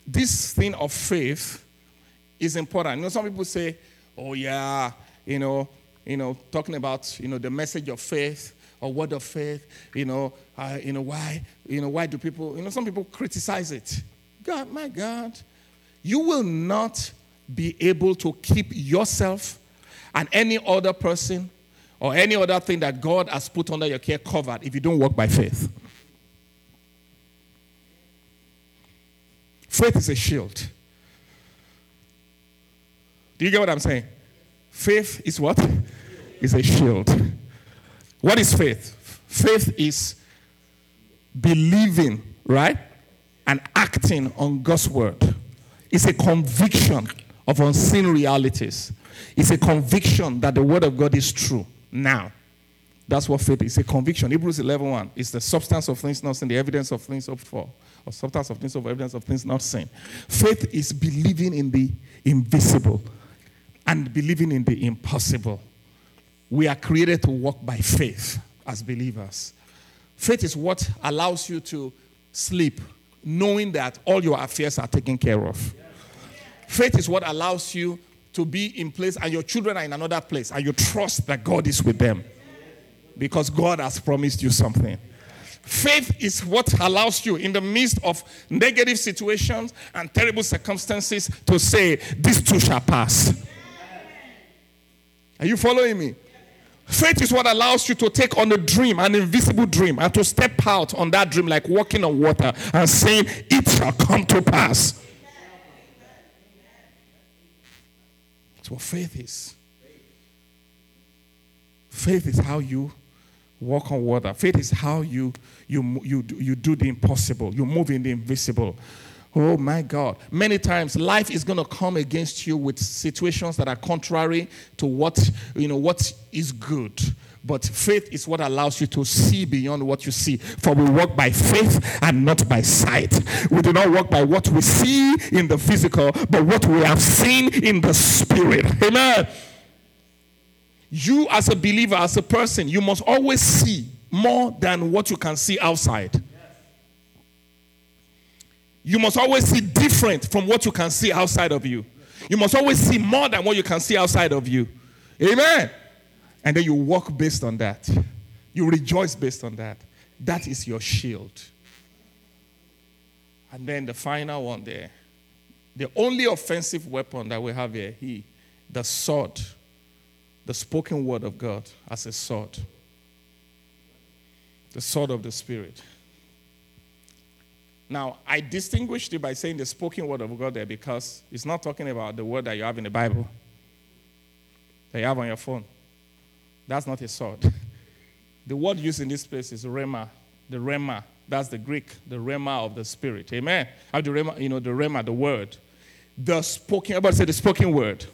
this thing of faith is important. You know, some people say, oh, yeah, you know, you know, talking about, you know, the message of faith or word of faith, you know, uh, you know, why, you know, why do people, you know, some people criticize it. God, my God, you will not be able to keep yourself and any other person or any other thing that God has put under your care covered if you don't walk by faith. Faith is a shield. Do you get what I'm saying? Faith is what? Is a shield. What is faith? Faith is believing, right? And acting on God's word. It's a conviction of unseen realities. It's a conviction that the word of God is true now. That's what faith is. A conviction. Hebrews 11 1. It's the substance of things not seen, the evidence of things hoped for, or substance of things of evidence of things not seen. Faith is believing in the invisible and believing in the impossible. We are created to walk by faith as believers. Faith is what allows you to sleep, knowing that all your affairs are taken care of. Faith is what allows you to be in place and your children are in another place and you trust that God is with them because God has promised you something. Faith is what allows you, in the midst of negative situations and terrible circumstances, to say, This too shall pass. Are you following me? Faith is what allows you to take on a dream, an invisible dream, and to step out on that dream like walking on water and saying, It shall come to pass. That's what faith is. Faith is how you walk on water. Faith is how you, you, you, you do the impossible, you move in the invisible. Oh my God. Many times life is going to come against you with situations that are contrary to what, you know, what is good. But faith is what allows you to see beyond what you see. For we walk by faith and not by sight. We do not walk by what we see in the physical, but what we have seen in the spirit. Amen. You, as a believer, as a person, you must always see more than what you can see outside. You must always see different from what you can see outside of you. You must always see more than what you can see outside of you. Amen. And then you walk based on that. You rejoice based on that. That is your shield. And then the final one there. The only offensive weapon that we have here, he, the sword, the spoken word of God as a sword, the sword of the Spirit. Now, I distinguished it by saying the spoken word of God there because it's not talking about the word that you have in the Bible, that you have on your phone. That's not a sword. The word used in this place is rhema, the rhema. That's the Greek, the rhema of the Spirit. Amen. How the rema, you know, the rhema, the word. The spoken, everybody say the spoken word.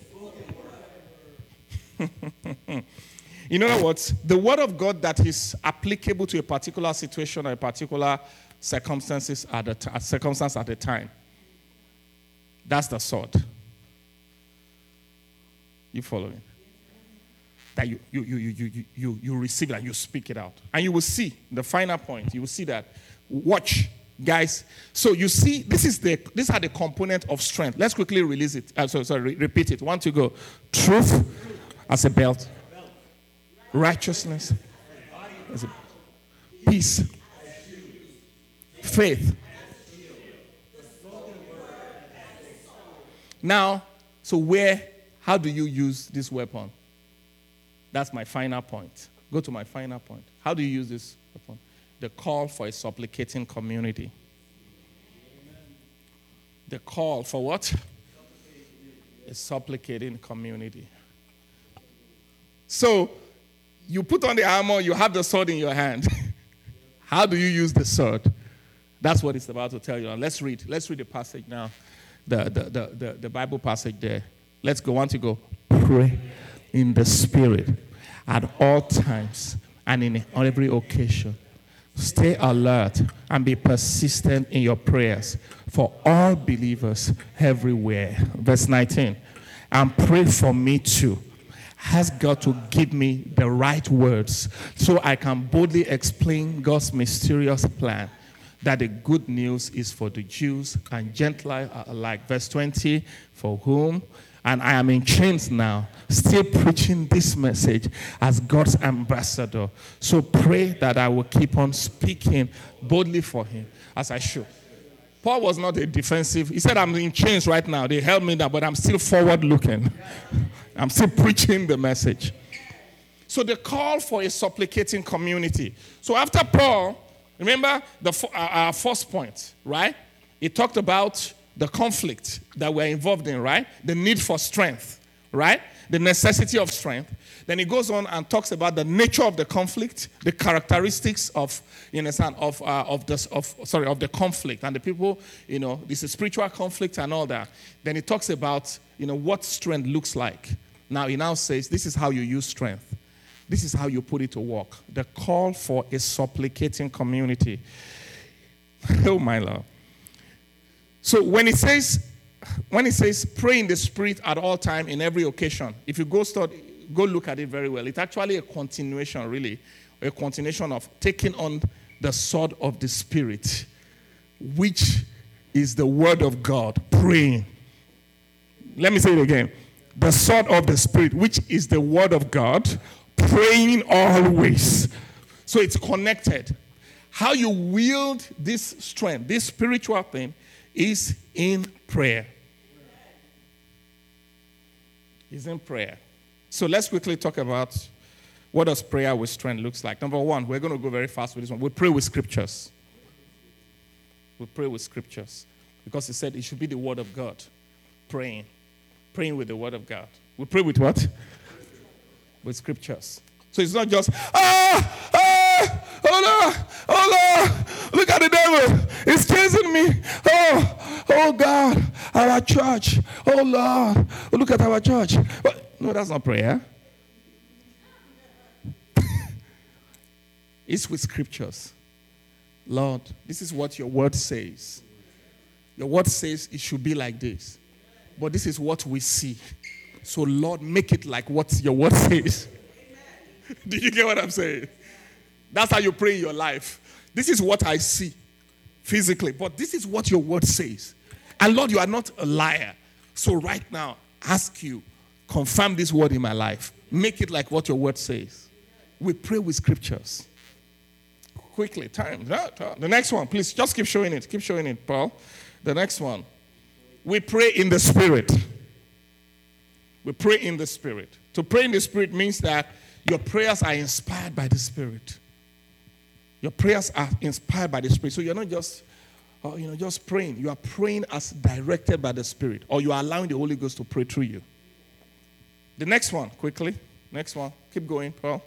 in other words, the word of God that is applicable to a particular situation or a particular circumstances at the t- circumstance at the time. That's the sword. You following? That you, you, you, you, you, you, you receive and you speak it out. And you will see the final point. You will see that. Watch, guys. So you see, this is the these are the component of strength. Let's quickly release it. Uh, sorry, sorry, repeat it. One to go. Truth as a belt. Righteousness as a peace faith. Now, so where, how do you use this weapon? That's my final point. Go to my final point. How do you use this weapon? The call for a supplicating community. The call for what? A supplicating community. So, you put on the armor, you have the sword in your hand. How do you use the sword? That's what it's about to tell you. Now, let's read. Let's read the passage now. The, the, the, the, the Bible passage there. Let's go. Want to go? Pray in the Spirit at all times and in on every occasion. Stay alert and be persistent in your prayers for all believers everywhere. Verse 19. And pray for me too. Has God to give me the right words so I can boldly explain God's mysterious plan that the good news is for the Jews and Gentiles alike. Verse 20, for whom, and I am in chains now, still preaching this message as God's ambassador. So pray that I will keep on speaking boldly for him as I should. Paul was not a defensive. He said, I'm in chains right now. They held me down, but I'm still forward looking. I'm still preaching the message. So the call for a supplicating community. So after Paul, Remember the, uh, our first point, right? It talked about the conflict that we're involved in, right? The need for strength, right? The necessity of strength. Then he goes on and talks about the nature of the conflict, the characteristics of, you understand, of, uh, of, this, of, sorry, of the conflict and the people, you know, this is spiritual conflict and all that. Then he talks about, you know, what strength looks like. Now he now says, this is how you use strength. This is how you put it to work. The call for a supplicating community. oh my Lord. So when it says, when it says pray in the spirit at all time in every occasion, if you go start, go look at it very well. It's actually a continuation, really, a continuation of taking on the sword of the spirit, which is the word of God, praying. Let me say it again. The sword of the spirit, which is the word of God, praying always. So it's connected. How you wield this strength, this spiritual thing, is in prayer. Is in prayer. So let's quickly talk about what does prayer with strength looks like. Number one, we're going to go very fast with this one. We pray with scriptures. We pray with scriptures because he said it should be the word of God. Praying, praying with the word of God. We pray with what? With scriptures. So it's not just, ah, ah, oh Lord, oh Lord, look at the devil. He's chasing me. Oh, oh God, our church. Oh Lord, look at our church. But, no, that's not prayer. it's with scriptures. Lord, this is what your word says. Your word says it should be like this. But this is what we see. So, Lord, make it like what your word says. Did you get what I'm saying? That's how you pray in your life. This is what I see physically, but this is what your word says. And Lord, you are not a liar. So, right now, ask you, confirm this word in my life. Make it like what your word says. We pray with scriptures. quickly. Time. The next one, please. Just keep showing it. Keep showing it, Paul. The next one. We pray in the Spirit. We pray in the Spirit. To pray in the Spirit means that your prayers are inspired by the Spirit. Your prayers are inspired by the Spirit. So you're not just, uh, you know, just praying. You are praying as directed by the Spirit, or you are allowing the Holy Ghost to pray through you. The next one, quickly. Next one. Keep going, Paul.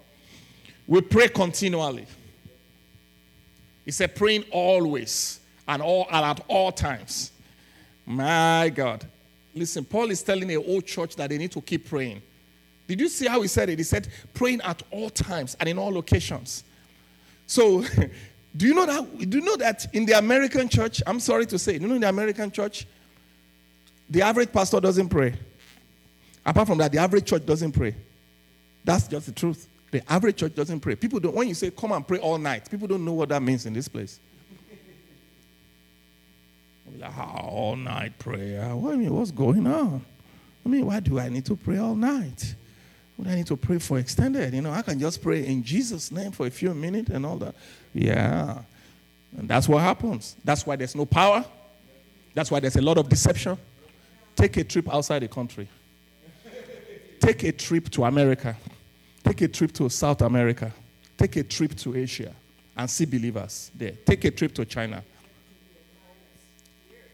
We pray continually. He said, praying always and all and at all times. My God. Listen, Paul is telling a old church that they need to keep praying. Did you see how he said it? He said, praying at all times and in all locations. So, do you know that? Do you know that in the American church? I'm sorry to say, do you know, in the American church, the average pastor doesn't pray. Apart from that, the average church doesn't pray. That's just the truth. The average church doesn't pray. People don't, when you say come and pray all night, people don't know what that means in this place. All night prayer. What I mean, what's going on? I mean, why do I need to pray all night? Do I need to pray for extended? You know, I can just pray in Jesus' name for a few minutes and all that. Yeah. And that's what happens. That's why there's no power. That's why there's a lot of deception. Take a trip outside the country. Take a trip to America. Take a trip to South America. Take a trip to Asia and see believers there. Take a trip to China.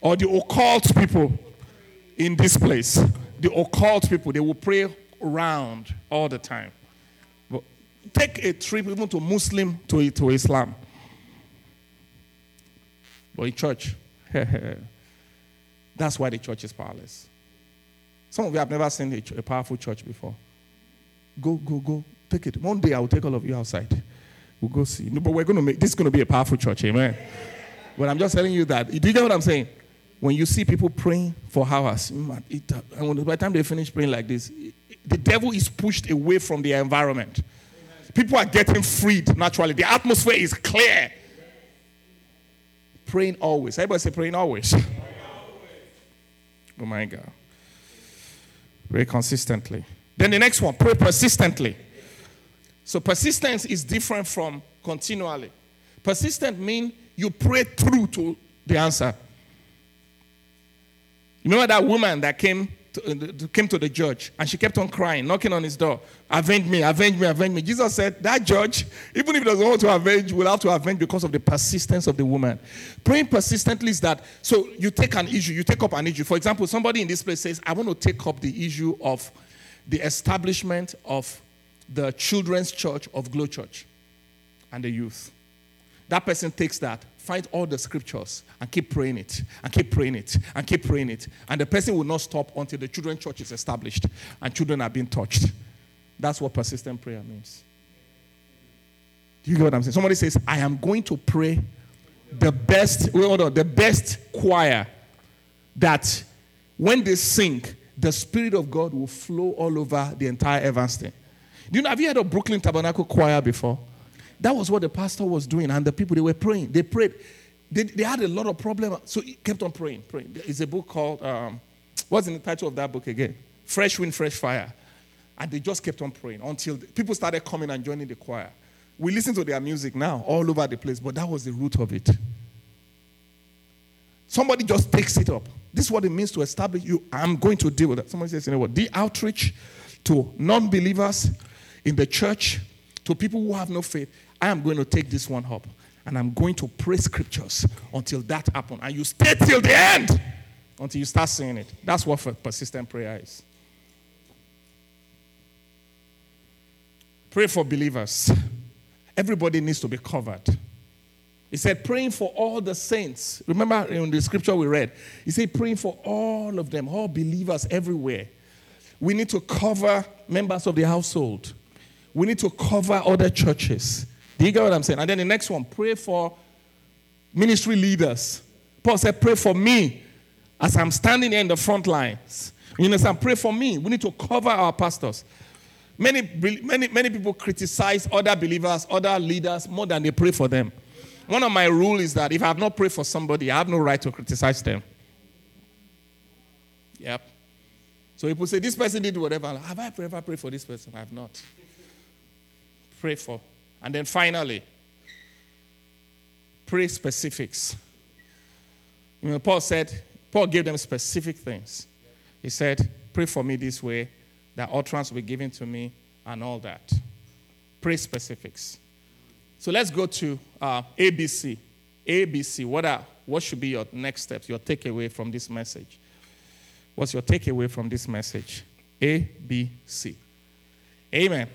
Or the occult people in this place. The occult people, they will pray around all the time. But take a trip even to Muslim, to, to Islam. But in church, that's why the church is powerless. Some of you have never seen a, a powerful church before. Go, go, go. Take it. One day I will take all of you outside. We'll go see. No, but we're going to make this is going to be a powerful church. Amen. But I'm just telling you that. Do you get what I'm saying? When you see people praying for hours, mm, and uh, by the time they finish praying like this, the devil is pushed away from the environment. People are getting freed naturally. The atmosphere is clear. Praying always. Everybody say praying always. Oh my God. Pray consistently. Then the next one, pray persistently. So persistence is different from continually. Persistent means you pray through to the answer. Remember that woman that came to, uh, came to the judge and she kept on crying, knocking on his door, avenge me, avenge me, avenge me. Jesus said, That judge, even if he doesn't want to avenge, will have to avenge because of the persistence of the woman. Praying persistently is that so you take an issue, you take up an issue. For example, somebody in this place says, I want to take up the issue of the establishment of the children's church of Glow Church and the youth. That person takes that, find all the scriptures, and keep praying it, and keep praying it, and keep praying it. And the person will not stop until the children's church is established and children are being touched. That's what persistent prayer means. Do you get what I'm saying? Somebody says, I am going to pray the best, hold on, the best choir that when they sing, the Spirit of God will flow all over the entire Evanston. Do you know, have you heard of Brooklyn Tabernacle Choir before? That was what the pastor was doing, and the people they were praying. They prayed. They, they had a lot of problems, so he kept on praying. Praying. It's a book called um, what's in the title of that book again? Fresh Wind, Fresh Fire. And they just kept on praying until people started coming and joining the choir. We listen to their music now all over the place, but that was the root of it. Somebody just takes it up. This is what it means to establish you. I'm going to deal with that. Somebody says, you know what? The outreach to non believers in the church, to people who have no faith. I am going to take this one up and I'm going to pray scriptures until that happens. And you stay till the end until you start seeing it. That's what persistent prayer is. Pray for believers. Everybody needs to be covered. He said, praying for all the saints. Remember in the scripture we read, he said, praying for all of them, all believers everywhere. We need to cover members of the household. We need to cover other churches. Do you get what I'm saying? And then the next one, pray for ministry leaders. Paul said, pray for me as I'm standing here in the front lines. You understand? Pray for me. We need to cover our pastors. Many, many, many people criticize other believers, other leaders more than they pray for them. One of my rules is that if I have not prayed for somebody, I have no right to criticize them. Yep. So people say, This person did whatever. Have I ever prayed for this person? I have not. Pray for. And then finally, pray specifics. You know, Paul said, Paul gave them specific things. He said, Pray for me this way, that utterance will be given to me, and all that. Pray specifics. So let's go to uh, ABC. ABC. What, are, what should be your next steps, your takeaway from this message? What's your takeaway from this message? A, B, C. Amen.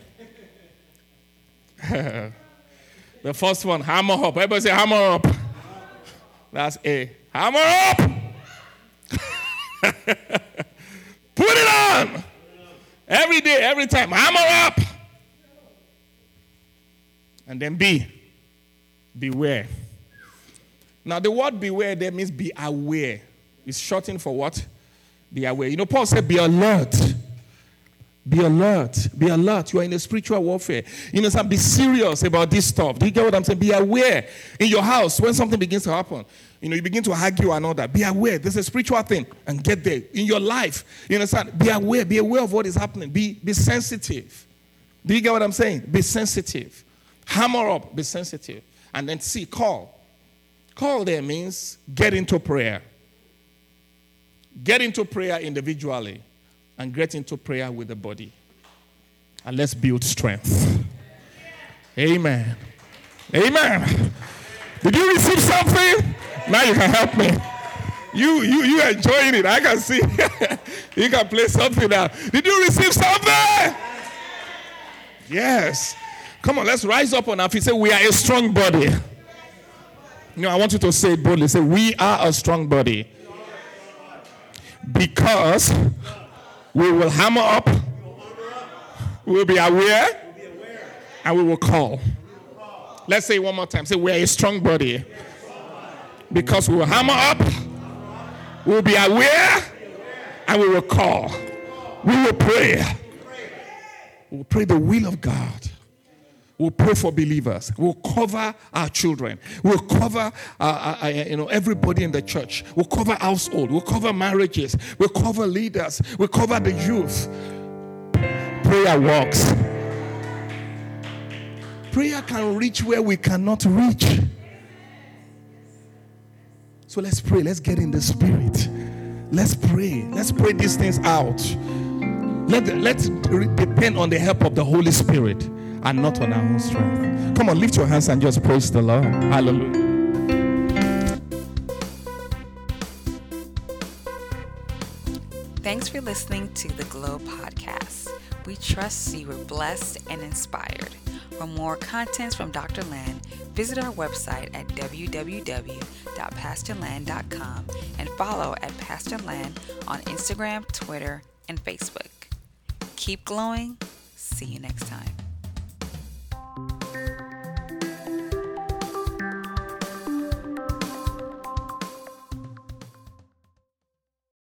the first one, hammer up. Everybody say hammer up. That's A. Hammer up. Put it on. Every day, every time. Hammer up. And then B. Beware. Now, the word beware there means be aware. It's shortened for what? Be aware. You know, Paul said, be alert. Be alert. Be alert. You are in a spiritual warfare. You know, be serious about this stuff. Do you get what I'm saying? Be aware. In your house, when something begins to happen, you know, you begin to argue that. Be aware. There's a spiritual thing and get there. In your life, you understand? Be aware. Be aware of what is happening. Be, be sensitive. Do you get what I'm saying? Be sensitive. Hammer up. Be sensitive. And then see, call. Call there means get into prayer. Get into prayer individually and get into prayer with the body. And let's build strength. Amen. Amen. Did you receive something? Now you can help me. You you you enjoying it. I can see. you can play something now. Did you receive something? Yes. Come on, let's rise up on our feet. Say, we are a strong body. No, I want you to say boldly. Say, we are a strong body. Because we will hammer up, we will be aware, and we will call. Let's say one more time. Say, we're a strong body. Because we will hammer up, we will be aware, and we will call. We will pray. We will pray the will of God. We'll pray for believers. We'll cover our children. We'll cover uh, uh, uh, you know everybody in the church. We'll cover household. We'll cover marriages. We'll cover leaders. We'll cover the youth. Prayer works. Prayer can reach where we cannot reach. So let's pray. Let's get in the spirit. Let's pray. Let's pray these things out. Let, let's depend on the help of the Holy Spirit and not on our own strength. Come on, lift your hands and just praise the Lord. Hallelujah. Thanks for listening to the Glow Podcast. We trust you were blessed and inspired. For more contents from Dr. Land, visit our website at www.pastorland.com and follow at Pastor Land on Instagram, Twitter, and Facebook. Keep glowing. See you next time.